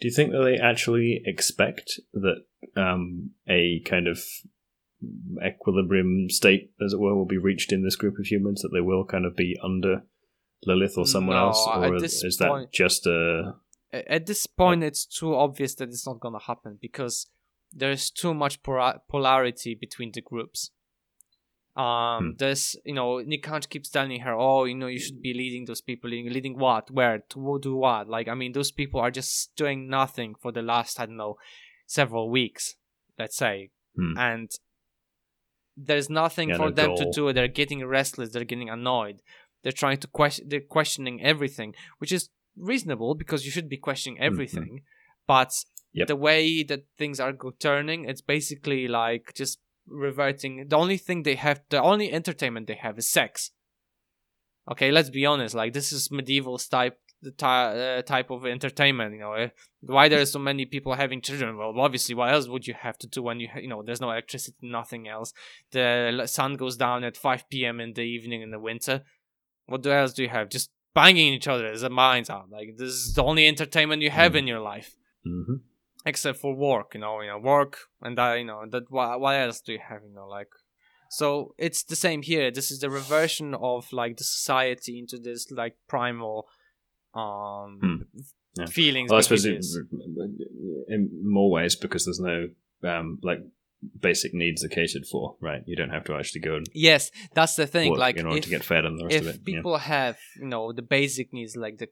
Do you think that they actually expect that um, a kind of equilibrium state, as it were, will be reached in this group of humans? That they will kind of be under Lilith or someone No, else, or this is that point- just a At this point, it's too obvious that it's not gonna happen because there's too much polarity between the groups. Um, Hmm. there's you know Nick keeps telling her, oh, you know, you should be leading those people, leading, leading what, where, to do what. Like, I mean, those people are just doing nothing for the last, I don't know, several weeks, let's say, Hmm. and there's nothing Yeah, for them to do. They're getting restless. They're getting annoyed. They're trying to question. They're questioning everything, which is reasonable because you should be questioning everything. But Mm-hmm. Yep. the way that things are go- turning, it's basically like just reverting. The only thing they have, the only entertainment they have is sex. Okay, let's be honest. Like this is medieval type the ty- uh, type of entertainment. You know, eh? why there are so many people having children? Well, obviously, what else would you have to do when you ha- you know there's no electricity, nothing else. The sun goes down at 5 p.m. in the evening in the winter. What the else do you have? Just banging each other as a minds out. Like this is the only entertainment you have Mm. in your life, Mhm. Except for work. You know, you know, work and that. You know, that. What, what else do you have? You know, like. So it's the same here. This is the reversion of like the society into this like primal um Hmm. Yeah. feelings. Well, I suppose it, in more ways because there's no um, like basic needs are catered for, right? You don't have to actually go and Yes, that's the thing. like in order if, to get fed and the rest if of it. yeah. people have you know the basic needs like the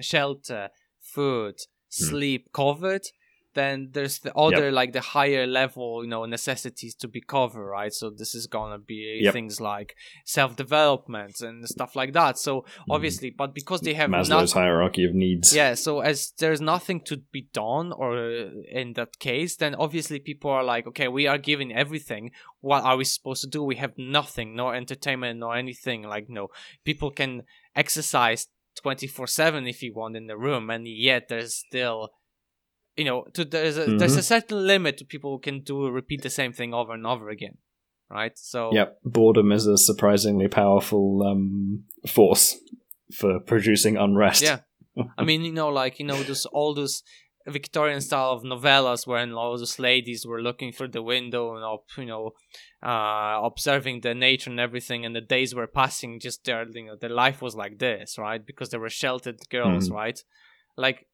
shelter, food, Hmm. sleep covered, then there's the other like the higher level you know necessities to be covered right? So this is gonna be Yep. things like self-development and stuff like that. So obviously but because they have Maslow's not hierarchy of needs. yeah so as there's nothing to be done or uh, in that case then obviously people are like okay we are giving everything. What are we supposed to do? We have nothing no entertainment no anything. Like no people can exercise 24/7 if you want in the room and yet there's still you know to there's a there's a certain limit to people who can do repeat the same thing over and over again right so Yep, boredom is a surprisingly powerful um, force for producing unrest. Yeah. <laughs> I mean, you know, like you know, those all those Victorian style of novellas where all those ladies were looking through the window and up, you know, uh, observing the nature and everything, and the days were passing. Just their, you know, their life was like this, right? Because they were sheltered girls, Mhm. right? Like,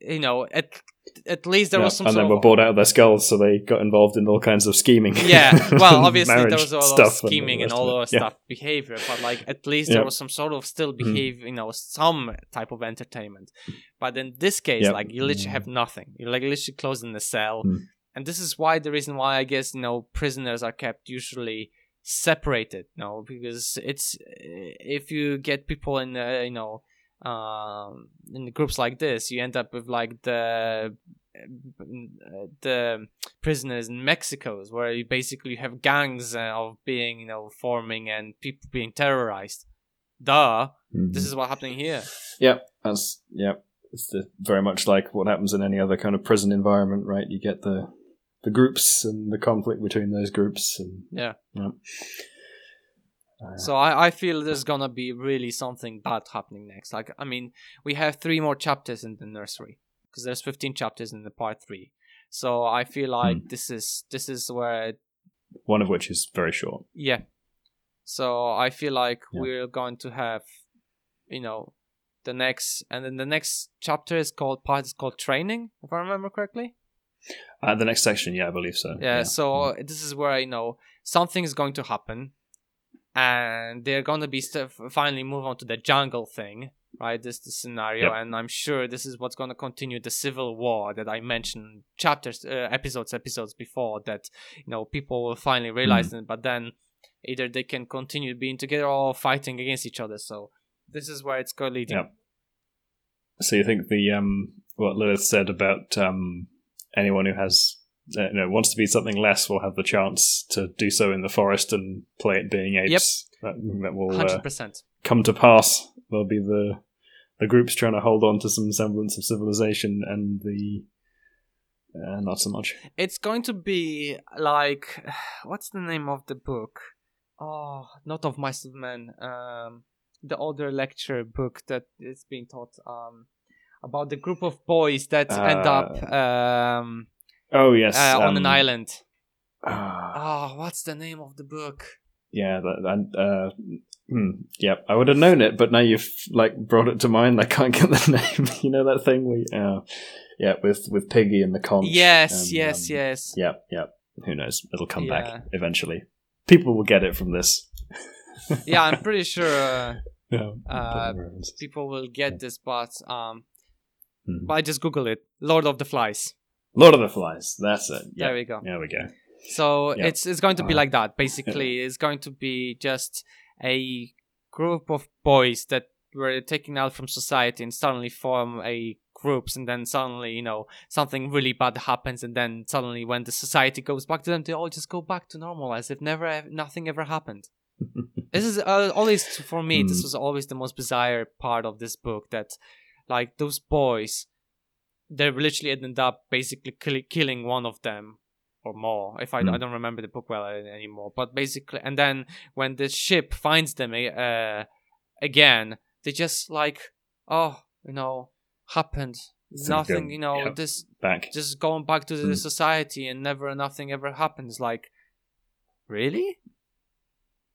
you know, at at least there Yeah, was some and then were of bored out of their skulls, so they got involved in all kinds of scheming. yeah well <laughs> obviously there was all stuff of scheming and the all that of it. stuff behavior but like at least Yeah. there was some sort of still Mm. behave you know some type of entertainment but in this case like you literally have nothing you're like literally closed in a cell Mm. and this is why the reason why i guess you know prisoners are kept usually separated you know because it's if you get people in uh, you know um in groups like this you end up with like the the prisoners in Mexico's where you basically have gangs uh, of being you know forming and people being terrorized duh Mhm. this is what happening here Yep, that's yep. It's the, very much like what happens in any other kind of prison environment, right? You get the the groups and the conflict between those groups, and Yeah. Yep. Uh, so I, I feel there's gonna be really something bad happening next like i mean we have three more chapters in the nursery because there's 15 chapters in the part three so i feel like this is this is where one of which is very short. Yeah. So I feel like Yeah. we're going to have, you know, the next, and then the next chapter is called part is called training, if I remember correctly. Uh, the next section, yeah, I believe so. Yeah. So this is where you know something is going to happen, and they're going to be st- finally move on to the jungle thing, right? This the scenario, Yep. and I'm sure this is what's going to continue the civil war that I mentioned chapters, uh, episodes, episodes before. That you know people will finally realize Mm-hmm. it, but then either they can continue being together or fighting against each other. So this is where it's going leading. Yep. So you think the um, what Lilith said about um, anyone who has you know wants to be something less will have the chance to do so in the forest and play it being apes. That, that will Hundred uh, percent. come to pass. There'll be the the groups trying to hold on to some semblance of civilization, and the uh, not so much. It's going to be like <sighs> what's the name of the book? Oh, not of Mice of Men. Um, the older lecture book that is being taught. Um, about the group of boys that end up um Oh yes, uh, on an um, island. ah, Oh, what's the name of the book? yeah, that, and uh, hmm, yep. I would have known it, but now you've like brought it to mind. I can't <laughs> get the name. <laughs> you know that thing we, uh, yeah, with with Piggy and the conch. Yes, and, yes, um, yes. Yep, yep. Who knows? It'll come Yeah. back eventually. People will get it from this. <laughs> yeah, I'm pretty sure uh, Yeah, Uh, people will get this, but um, Mhm. but I just Google it. Lord of the Flies. Lord of the Flies. That's it. Yeah, There we go. there we go. So Yeah. it's it's going to be Uh, like that. Basically, it's going to be just a group of boys that were taken out from society and suddenly form a groups, and then suddenly you know something really bad happens, and then suddenly when the society goes back to them, they all just go back to normal as if never nothing ever happened. <laughs> this is uh, always for me. This Mm. was always the most bizarre part of this book that, like those boys, they literally ended up basically kill- killing one of them or more. If I, Mm. I don't remember the book well anymore, but basically, and then when the ship finds them uh, again, they just like, oh, you know, happened. So Nothing, you know, yeah. this Back. just going back to the Mm. society and never nothing ever happens like really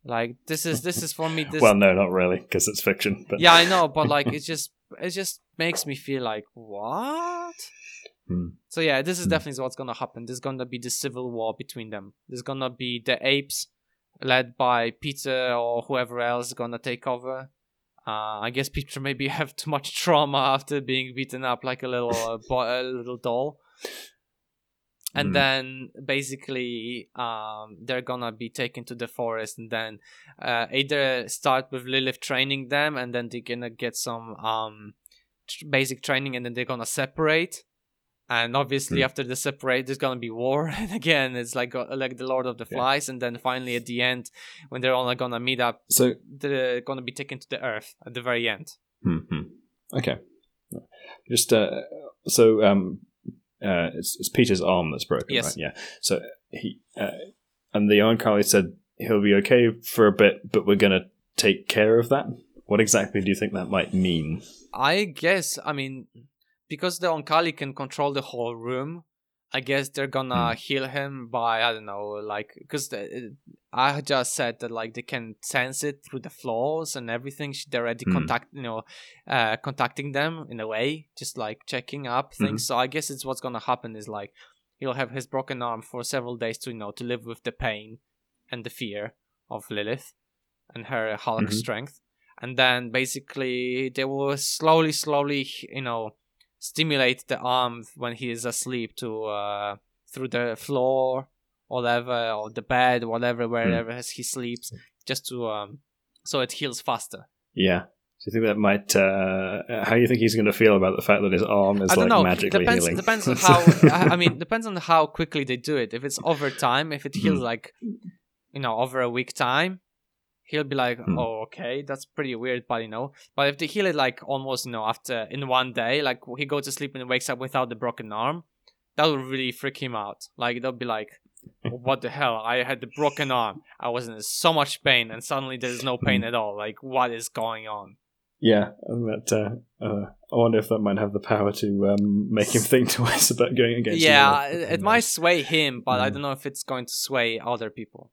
like this is this is for me this <laughs> well, no, not really, because it's fiction. But yeah i know but like it's just <laughs> it just makes me feel like what Hmm. so yeah this is Hmm. definitely what's gonna happen there's gonna be the civil war between them there's gonna be the apes led by peter or whoever else gonna take over uh, I guess Peter <laughs> maybe have too much trauma after being beaten up like a little uh, bo- a little doll. And Mm. then basically um, they're gonna be taken to the forest and then uh, either start with lilith training them and then they're gonna get some um, tr- basic training and then they're gonna separate and obviously Hmm. after the separate there's gonna be war <laughs> and again it's like uh, like the lord of the Yeah. flies and then finally at the end when they're all gonna meet up So they're gonna be taken to the earth at the very end Hmm. Okay. Just uh, so um, uh, it's, it's Peter's arm that's broken, Yes. right? Yeah. So he uh, and the Oankali said he'll be okay for a bit, but we're gonna take care of that. What exactly do you think that might mean? I guess I mean because the Oankali can control the whole room. I guess they're gonna Hmm. heal him by I don't know, like because I just said that like they can sense it through the floors and everything. They're already Hmm. contact, you know, uh, contacting them in a way, just like checking up things. So I guess it's what's gonna happen is like he'll have his broken arm for several days to you know to live with the pain and the fear of Lilith and her Hulk Mhm. strength, and then basically they will slowly, slowly, you know, stimulate the arm when he is asleep to uh, through the floor, or whatever, or the bed, whatever, wherever he sleeps, just to um, so it heals faster. Yeah. Do you think that might? Uh, how do you think he's going to feel about the fact that his arm is I don't like know. magically depends healing? depends on <laughs> how. I mean, depends on how quickly they do it. If it's over time, if it heals Hmm. like, you know, over a week time, he'll be like, Hmm. "Oh, okay, that's pretty weird," but you know. But if they heal it like almost, you know, after in one day, like he goes to sleep and wakes up without the broken arm, that would really freak him out. Like they'll be like, "What the hell? I had the broken arm. I was in so much pain, and suddenly there's no pain Hmm. at all. Like what is going on?" Yeah, and that. Uh, uh, I wonder if that might have the power to um, make him think <laughs> twice about going against. yeah, it, it might sway him, but I Hmm. don't know if it's going to sway other people.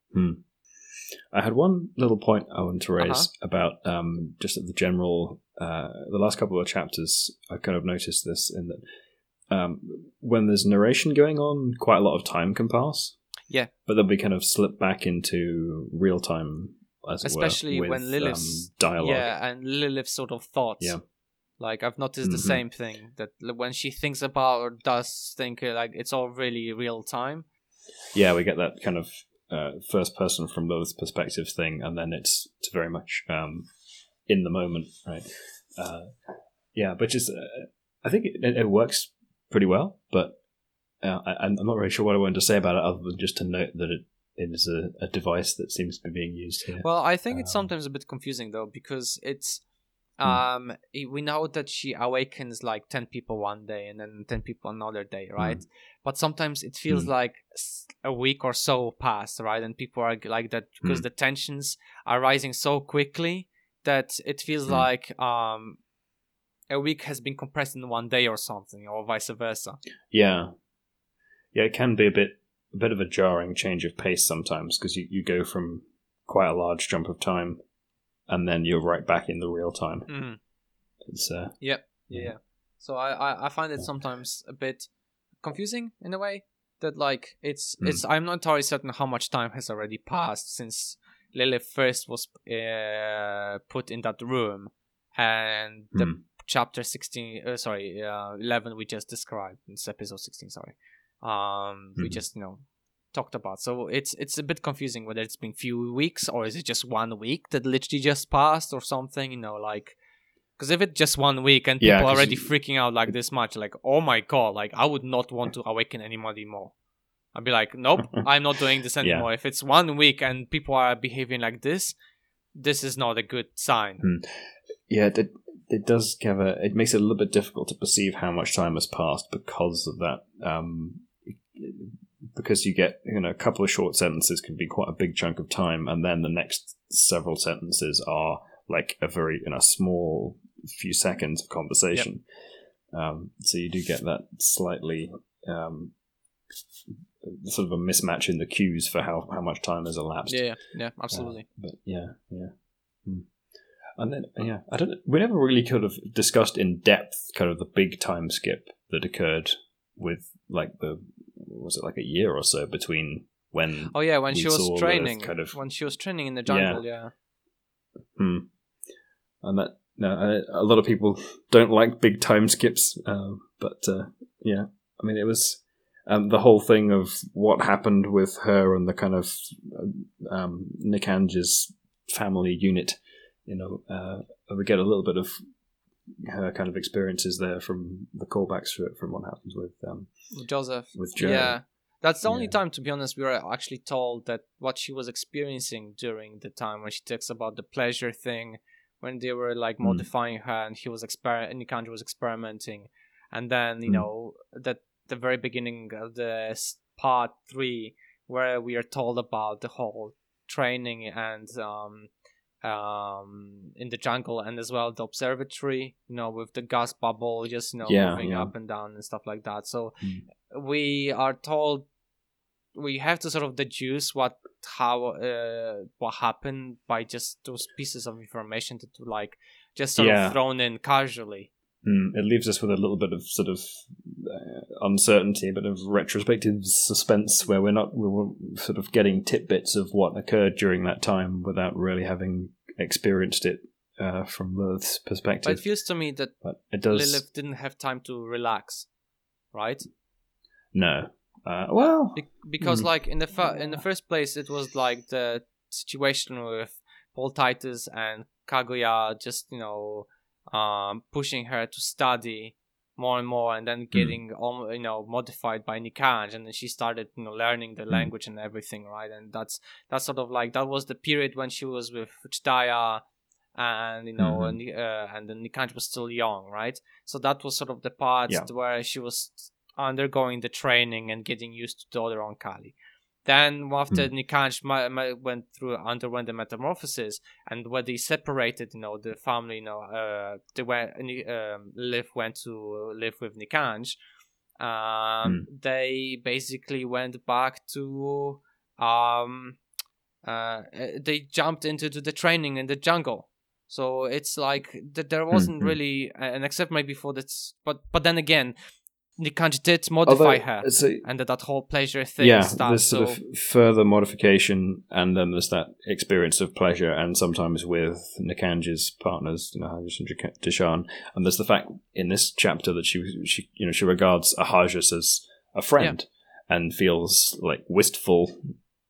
I had one little point I wanted to raise Uh-huh. about um, just the general. Uh, the last couple of chapters, I kind of noticed this in that um, when there's narration going on, quite a lot of time can pass. Yeah. but then we kind of slip back into real time, were, Especially with, when Lilith's um, dialogue. Yeah, and Lilith's sort of thoughts. Yeah. Like I've noticed the Mhm. same thing that when she thinks about or does think uh, like it's all really real time. yeah, we get that kind of uh, first person from Lilith's perspective thing, and then it's it's very much um, in the moment, right? Uh, yeah, but just uh, I think it, it works pretty well, but uh, I, I'm not really sure what I wanted to say about it, other than just to note that it, it is a, a device that seems to be being used here. Well, I think it's Um, sometimes a bit confusing though because it's. Um we know that she awakens like 10 people one day and then 10 people another day right but sometimes it feels Hmm. like a week or so passed right and people are like that because Hmm. the tensions are rising so quickly that it feels Hmm. like um a week has been compressed in one day or something or vice versa Yeah, yeah, it can be a bit a bit of a jarring change of pace sometimes because you, you go from quite a large jump of time, and then you're right back in the real time. Mhm. It's uh, Yep. Yeah. Yeah. So I, I I find it sometimes a bit confusing in a way that like it's Mm. it's I'm not entirely certain how much time has already passed since Lilith first was uh, put in that room and the Hmm. chapter 16 uh, sorry uh, 11 we just described it's episode 16 sorry um we Mhm. just you know talked about so it's it's a bit confusing whether it's been few weeks or is it just one week that literally just passed or something you know like because if it's just one week and people Yeah, are already freaking out like this much like oh my god like i would not want to awaken anybody more i'd be like nope <laughs> i'm not doing this Yeah. anymore if it's one week and people are behaving like this this is not a good sign yeah, it, it does have a. It makes it a little bit difficult to perceive how much time has passed because of that. Um, because you get you know a couple of short sentences can be quite a big chunk of time, and then the next several sentences are like a very you know small few seconds of conversation. Um, so you do get that slightly um, sort of a mismatch in the cues for how, how much time has elapsed. yeah yeah absolutely But yeah, yeah. Hmm. And then yeah, I don't. We never really could have discussed in depth kind of the big time skip that occurred with like the was it like a year or so between when oh yeah when she was training kind of- when she was training in the jungle yeah, Hmm. And that no, a a lot of people don't like big time skips, um, but uh, yeah, I mean it was. um, the whole thing of what happened with her and the kind of um, Nikanj's family unit. You know, uh, we get a little bit of her kind of experiences there from the callbacks from what happens with um, Joseph. With Joe. Yeah. That's the only Yeah. time, to be honest, we were actually told that what she was experiencing during the time when she talks about the pleasure thing, when they were like Mm. modifying her and he was exper and Nikanji was experimenting, and then you Mm. know that the very beginning of the part three where we are told about the whole training and um um in the jungle and as well the observatory you know with the gas bubble just you know Yeah, moving yeah. up and down and stuff like that so Mm. we are told we have to sort of deduce what how uh, what happened by just those pieces of information that like just sort Yeah. of thrown in casually Mm, it leaves us with a little bit of sort of uh, uncertainty, a bit of retrospective suspense, where we're not we were sort of getting tidbits of what occurred during that time without really having experienced it uh, from Lilith's but perspective. it feels to me that But it does lilith didn't have time to relax right no. Uh, well, Be- because Hmm. like in the in the first place it was like the situation with Paul Titus and Kahguyaht just you know um pushing her to study more and more and then getting um, you know modified by Nikanj and then she started you know learning the Hmm. language and everything right and that's that's sort of like that was the period when she was with Jdahya and you know Mhm. and uh, and then Nikanj was still young right so that was sort of the part Yeah. where she was undergoing the training and getting used to the other Oankali. Then after Hmm. Nikanj went through underwent the metamorphosis and when they separated, you know, the family, you know, uh, they went um, Liv went to live with Nikanj. Um, they basically went back to um, uh, they jumped into the, training in the jungle. So it's like th- there wasn't Mhm. really, and except maybe for this, but but then again, Nikanj did modify although her a, and that, whole pleasure thing yeah, stuff. there's So sort of further modification, and then there's that experience of pleasure, and sometimes with Nikanji's partners, you know, Ahajas and Dichaan, and there's the fact in this chapter that she, she you know, she regards Ahajas as a friend, and feels like wistful,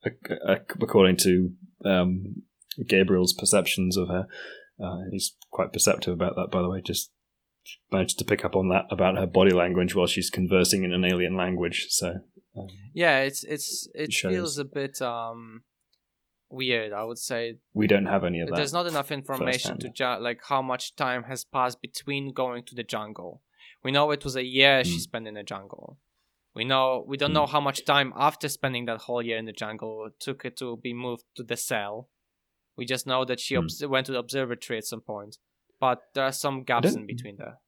ac- ac- according to um, Gabriel's perceptions of her. Uh, he's quite perceptive about that, by the way. Just managed to pick up on that about her body language while she's conversing in an alien language. So. Um, yeah, it's it's it feels a bit um weird. I would say we don't have any of that. there's not enough information to ju- like how much time has passed between going to the jungle. We know it was a year she Mm. spent in the jungle. We know we don't Mm. know how much time after spending that whole year in the jungle took it to be moved to the cell. We just know that she Mm. obs- went to the observatory at some point, but there are some gaps in between there.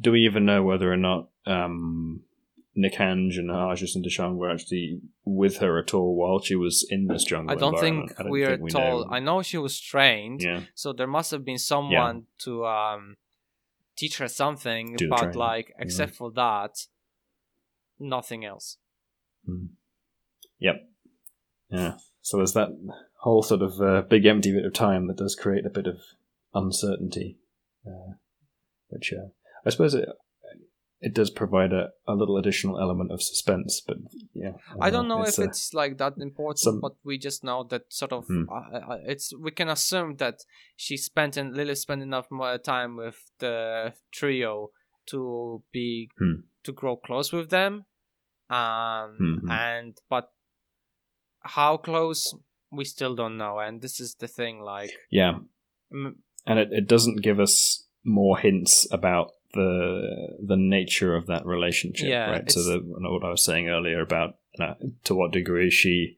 Do we even know whether or not um, and Ahajas and Dichaan were actually with her at all while she was in this jungle I don't think I don't we are think we told. know. I know she was trained, Yeah, so there must have been someone to um, teach her something. Do But like, except for that, nothing else. yep, yeah. So there's that whole sort of uh, big empty bit of time that does create a bit of uncertainty, uh, which uh, I suppose it it does provide a, a little additional element of suspense. But yeah, I don't know if uh, it's like that important, some- but we just know that sort of Hmm. uh, uh, it's we can assume that she spent and Lily spent enough more time with the trio to be Hmm. to grow close with them, um, Mhm. and but how close we still don't know, and this is the thing, like. yeah. And it, it doesn't give us more hints about the the nature of that relationship Yeah, right so the you know, what i was saying earlier about uh, to what degree is she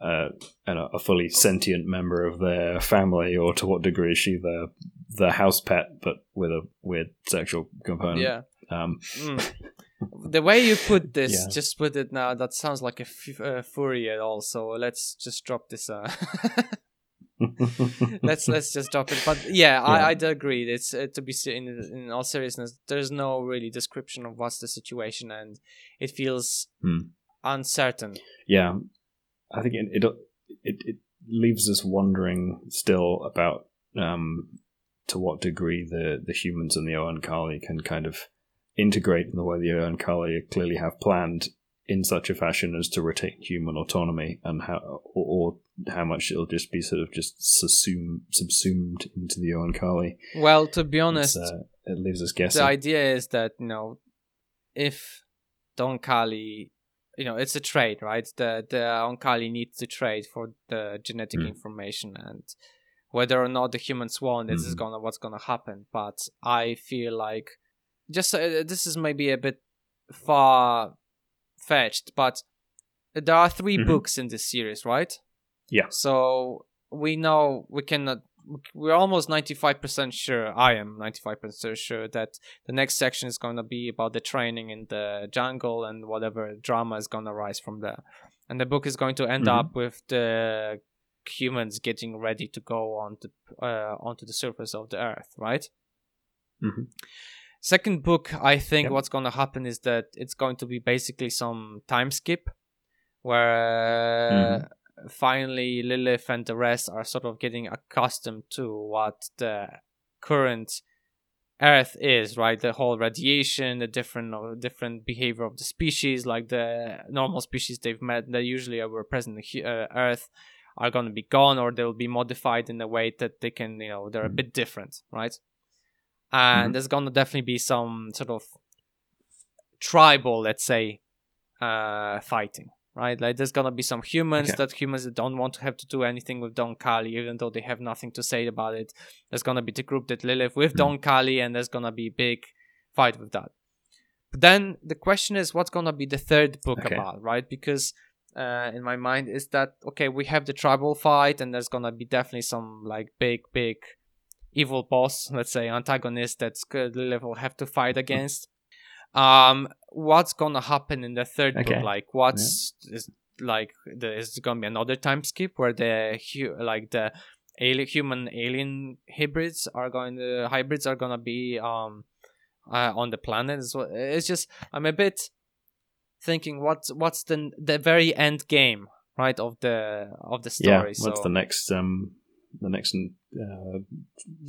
uh, you know, a fully sentient member of their family or to what degree is she the the house pet but with a weird sexual component Yeah. um Mm. the way you put <laughs> this, Yeah. just put it now. That sounds like a f- uh, Fourier. Also, let's just drop this. Uh, <laughs> <laughs> let's let's just drop it. But yeah, Yeah. I I agree. It's uh, to be in in all seriousness. There's no really description of what's the situation, and it feels Hmm. uncertain. yeah i think it, it it it leaves us wondering still about um to what degree the the humans and the Oankali can kind of integrate in the way the Oankali clearly have planned in such a fashion as to retain human autonomy, and how or, or how much it'll just be sort of just subsumed subsumed into the Oankali. Well, to be honest, uh, it leaves us guessing. the idea is that you know, if the Oankali, you know, it's a trade, right? The the Oankali needs to trade for the genetic Mm. information and. Whether or not the humans want, this is Mhm. gonna what's gonna happen. But I feel like just uh, this is maybe a bit far fetched, but there are 3 Mhm. books in this series, right? Yeah. So we know we cannot. We're almost ninety five percent sure. I am ninety five percent sure that the next section is going to be about the training in the jungle and whatever drama is going to rise from there. And the book is going to end Mhm. up with the humans getting ready to go on to uh, onto the surface of the earth, right? Mhm. Second book, I think Yep. what's going to happen is that it's going to be basically some time skip where uh, finally Lilith and the rest are sort of getting accustomed to what the current Earth is, right? The whole radiation, the different uh, different behavior of the species, like the normal species they've met that usually were present in uh, Earth, are going to be gone, or they'll be modified in a way that they can, you know, they're a bit different, right? And Mhm. there's going to definitely be some sort of tribal, let's say, uh, fighting, right? Like there's gonna be some humans Okay. that humans that don't want to have to do anything with the Oankali, even though they have nothing to say about it. There's gonna be the group that live with Hmm. the Oankali, and there's gonna be big fight with that. But then the question is, what's gonna be the third book Okay. about, right? Because uh, in my mind is that okay, we have the tribal fight, and there's gonna be definitely some like big, big evil boss, let's say antagonist that's good Lilith will have to fight against. Um, what's gonna happen in the third Okay. book? Like, what's is like the, is it gonna be another time skip where the hu- like the alien human alien hybrids are going to hybrids are gonna be um uh, on the planet as well. It's just I'm a bit thinking what's what's the the very end game right of the of the story. yeah, what's so the next um the next uh,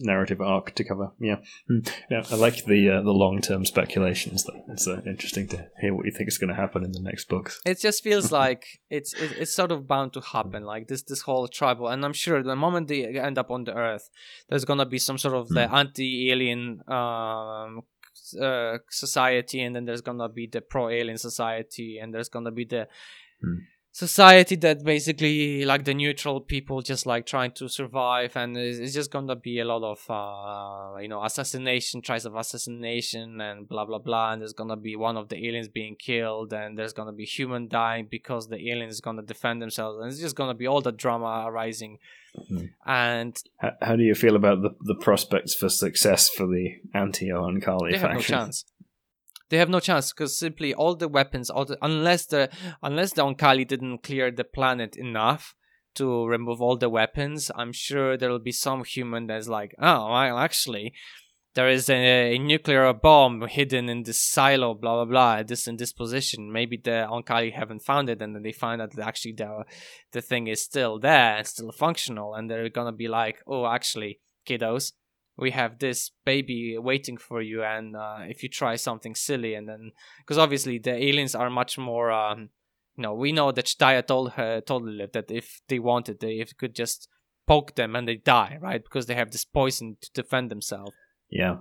narrative arc to cover? Yeah, Hmm. yeah. I like the uh, the long term speculations. Though it's uh, interesting to hear what you think is going to happen in the next books. it just feels <laughs> like it's it's sort of bound to happen like this this whole tribal and i'm sure the moment they end up on the earth there's gonna be some sort of the anti-alien um uh, society and then there's gonna be the pro-alien society and there's gonna be the Hmm. Society that basically like the neutral people just like trying to survive and it's, it's just gonna be a lot of uh you know assassination tries of assassination and blah blah blah and there's gonna be one of the aliens being killed and there's gonna be human dying because the alien is gonna defend themselves and it's just gonna be all the drama arising Mhm. and How, how do you feel about the, the prospects for success for the anti Oankali they have faction? no chance they have no chance because simply all the weapons all the, unless the unless the oankali didn't clear the planet enough to remove all the weapons i'm sure there will be some human that's like oh well actually there is a, a nuclear bomb hidden in this silo blah blah blah this in this position. Maybe the oankali haven't found it and then they find out that actually the the thing is still there and still functional. And they're gonna be like oh actually kiddos we have this baby waiting for you and uh, if you try something silly and then because obviously the aliens are much more um you know we know that Jdahya told her told Lilith that if they wanted they if could just poke them and they die right? Because they have this poison to defend themselves. Yeah,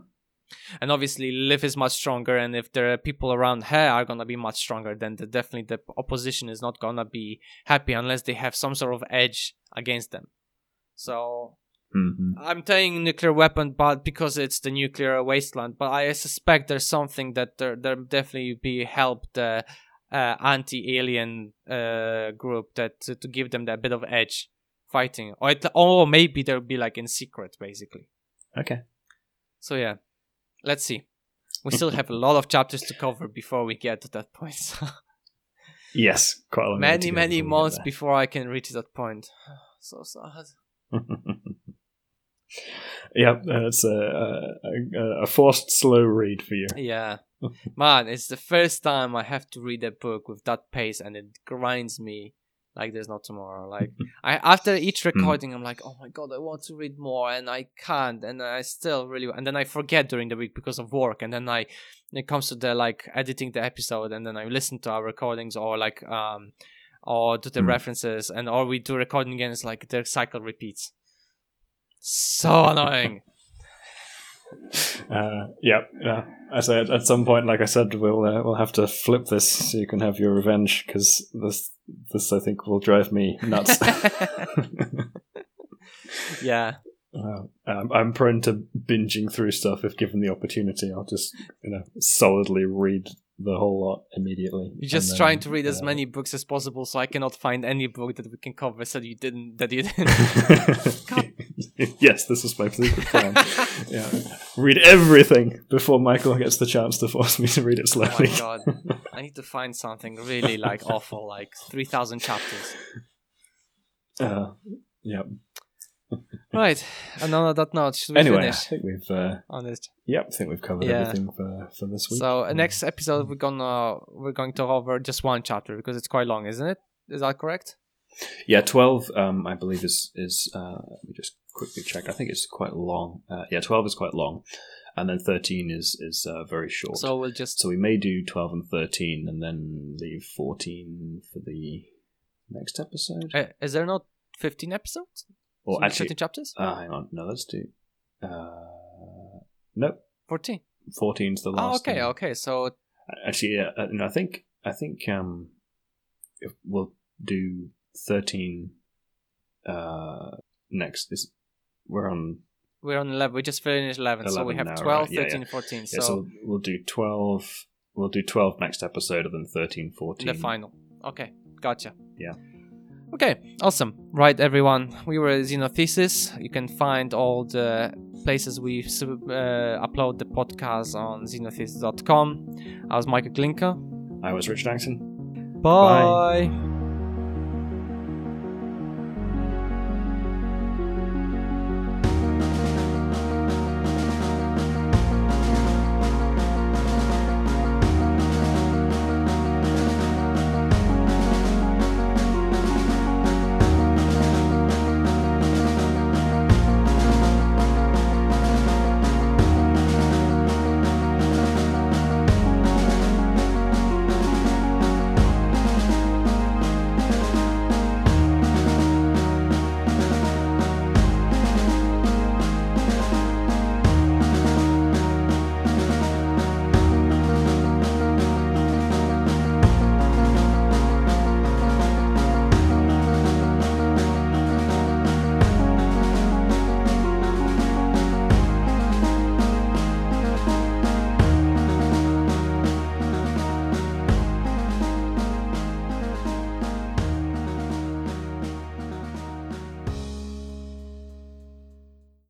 and obviously Lilith is much stronger and if there are people around her are gonna be much stronger then the, definitely the opposition is not gonna be happy unless they have some sort of edge against them. So hmm I'm saying nuclear weapon, but because it's the nuclear wasteland. But I suspect there's something that there there definitely be helped the uh, anti-alien uh, group that to, to give them that bit of edge fighting, or it, or maybe there'll be like in secret, basically. okay. So yeah, let's see. We <laughs> still have a lot of chapters to cover before we get to that point. So Yes, quite a to many many before we get months before I can reach that point. <sighs> So sad. <laughs> yeah, it's a, a, a forced slow read for you. Yeah. Man, it's the first time I have to read a book with that pace and it grinds me like there's no tomorrow. Like <laughs> I after each recording, I'm like, oh my god, I want to read more, and I can't, and I still really, and then I forget during the week because of work, and then I, it comes to the like editing the episode, and then I listen to our recordings or like um, or to the Mm. references, and or we do recording again, it's like the cycle repeats. So annoying. <laughs> Uh, yeah, yeah. I say at, at some point, like I said, we'll uh, we'll have to flip this so you can have your revenge because this this I think will drive me nuts. <laughs> <laughs> yeah. Uh, I'm, I'm prone to binging through stuff if given the opportunity. I'll just you know solidly read the whole lot immediately. You're just and trying to read as many books as possible, so I cannot find any book that we can cover. So you didn't. That you didn't. <laughs> <laughs> yes, this is my secret plan. <laughs> yeah, read everything before Michael gets the chance to force me to read it oh slowly. my god! I need to find something really like awful, like three thousand chapters. Uh, yeah. Right. And on that note, should we Anyway, I finish think we've uh, on this? yep, I think we've covered Yeah. everything for for this week. So uh, Um, next episode we're gonna we're going to cover just one chapter because it's quite long, isn't it? Is that correct? Yeah, twelve. Um, I believe is is. Uh, let me just quickly check. I think it's quite long. Uh, yeah, twelve is quite long, and then thirteen is is uh, very short. So we'll just So we may do twelve and thirteen, and then leave fourteen for the next episode. uh, is there not fifteen episodes? Or So actually, chapters? uh, hang on. No, let's do. Uh, nope. Fourteen. Fourteen's the last. Oh, last. okay, one. okay. So Actually, yeah. Uh, no, I think I think um, if we'll do thirteen. Uh, next is we're on we're on eleven. We just finished eleven, so we have now, 12, right, yeah, 13, yeah. 14. Yeah, so, So, we'll do 12 we'll do 12 next episode and then 13 14 the final. Okay, gotcha. Yeah. Okay, awesome. Right, everyone. We were Xenothesis. You can find all the places we sub- uh, upload the podcast on xenothesis.com. I was Michael Glinka. i was Rich richard Acton. Bye.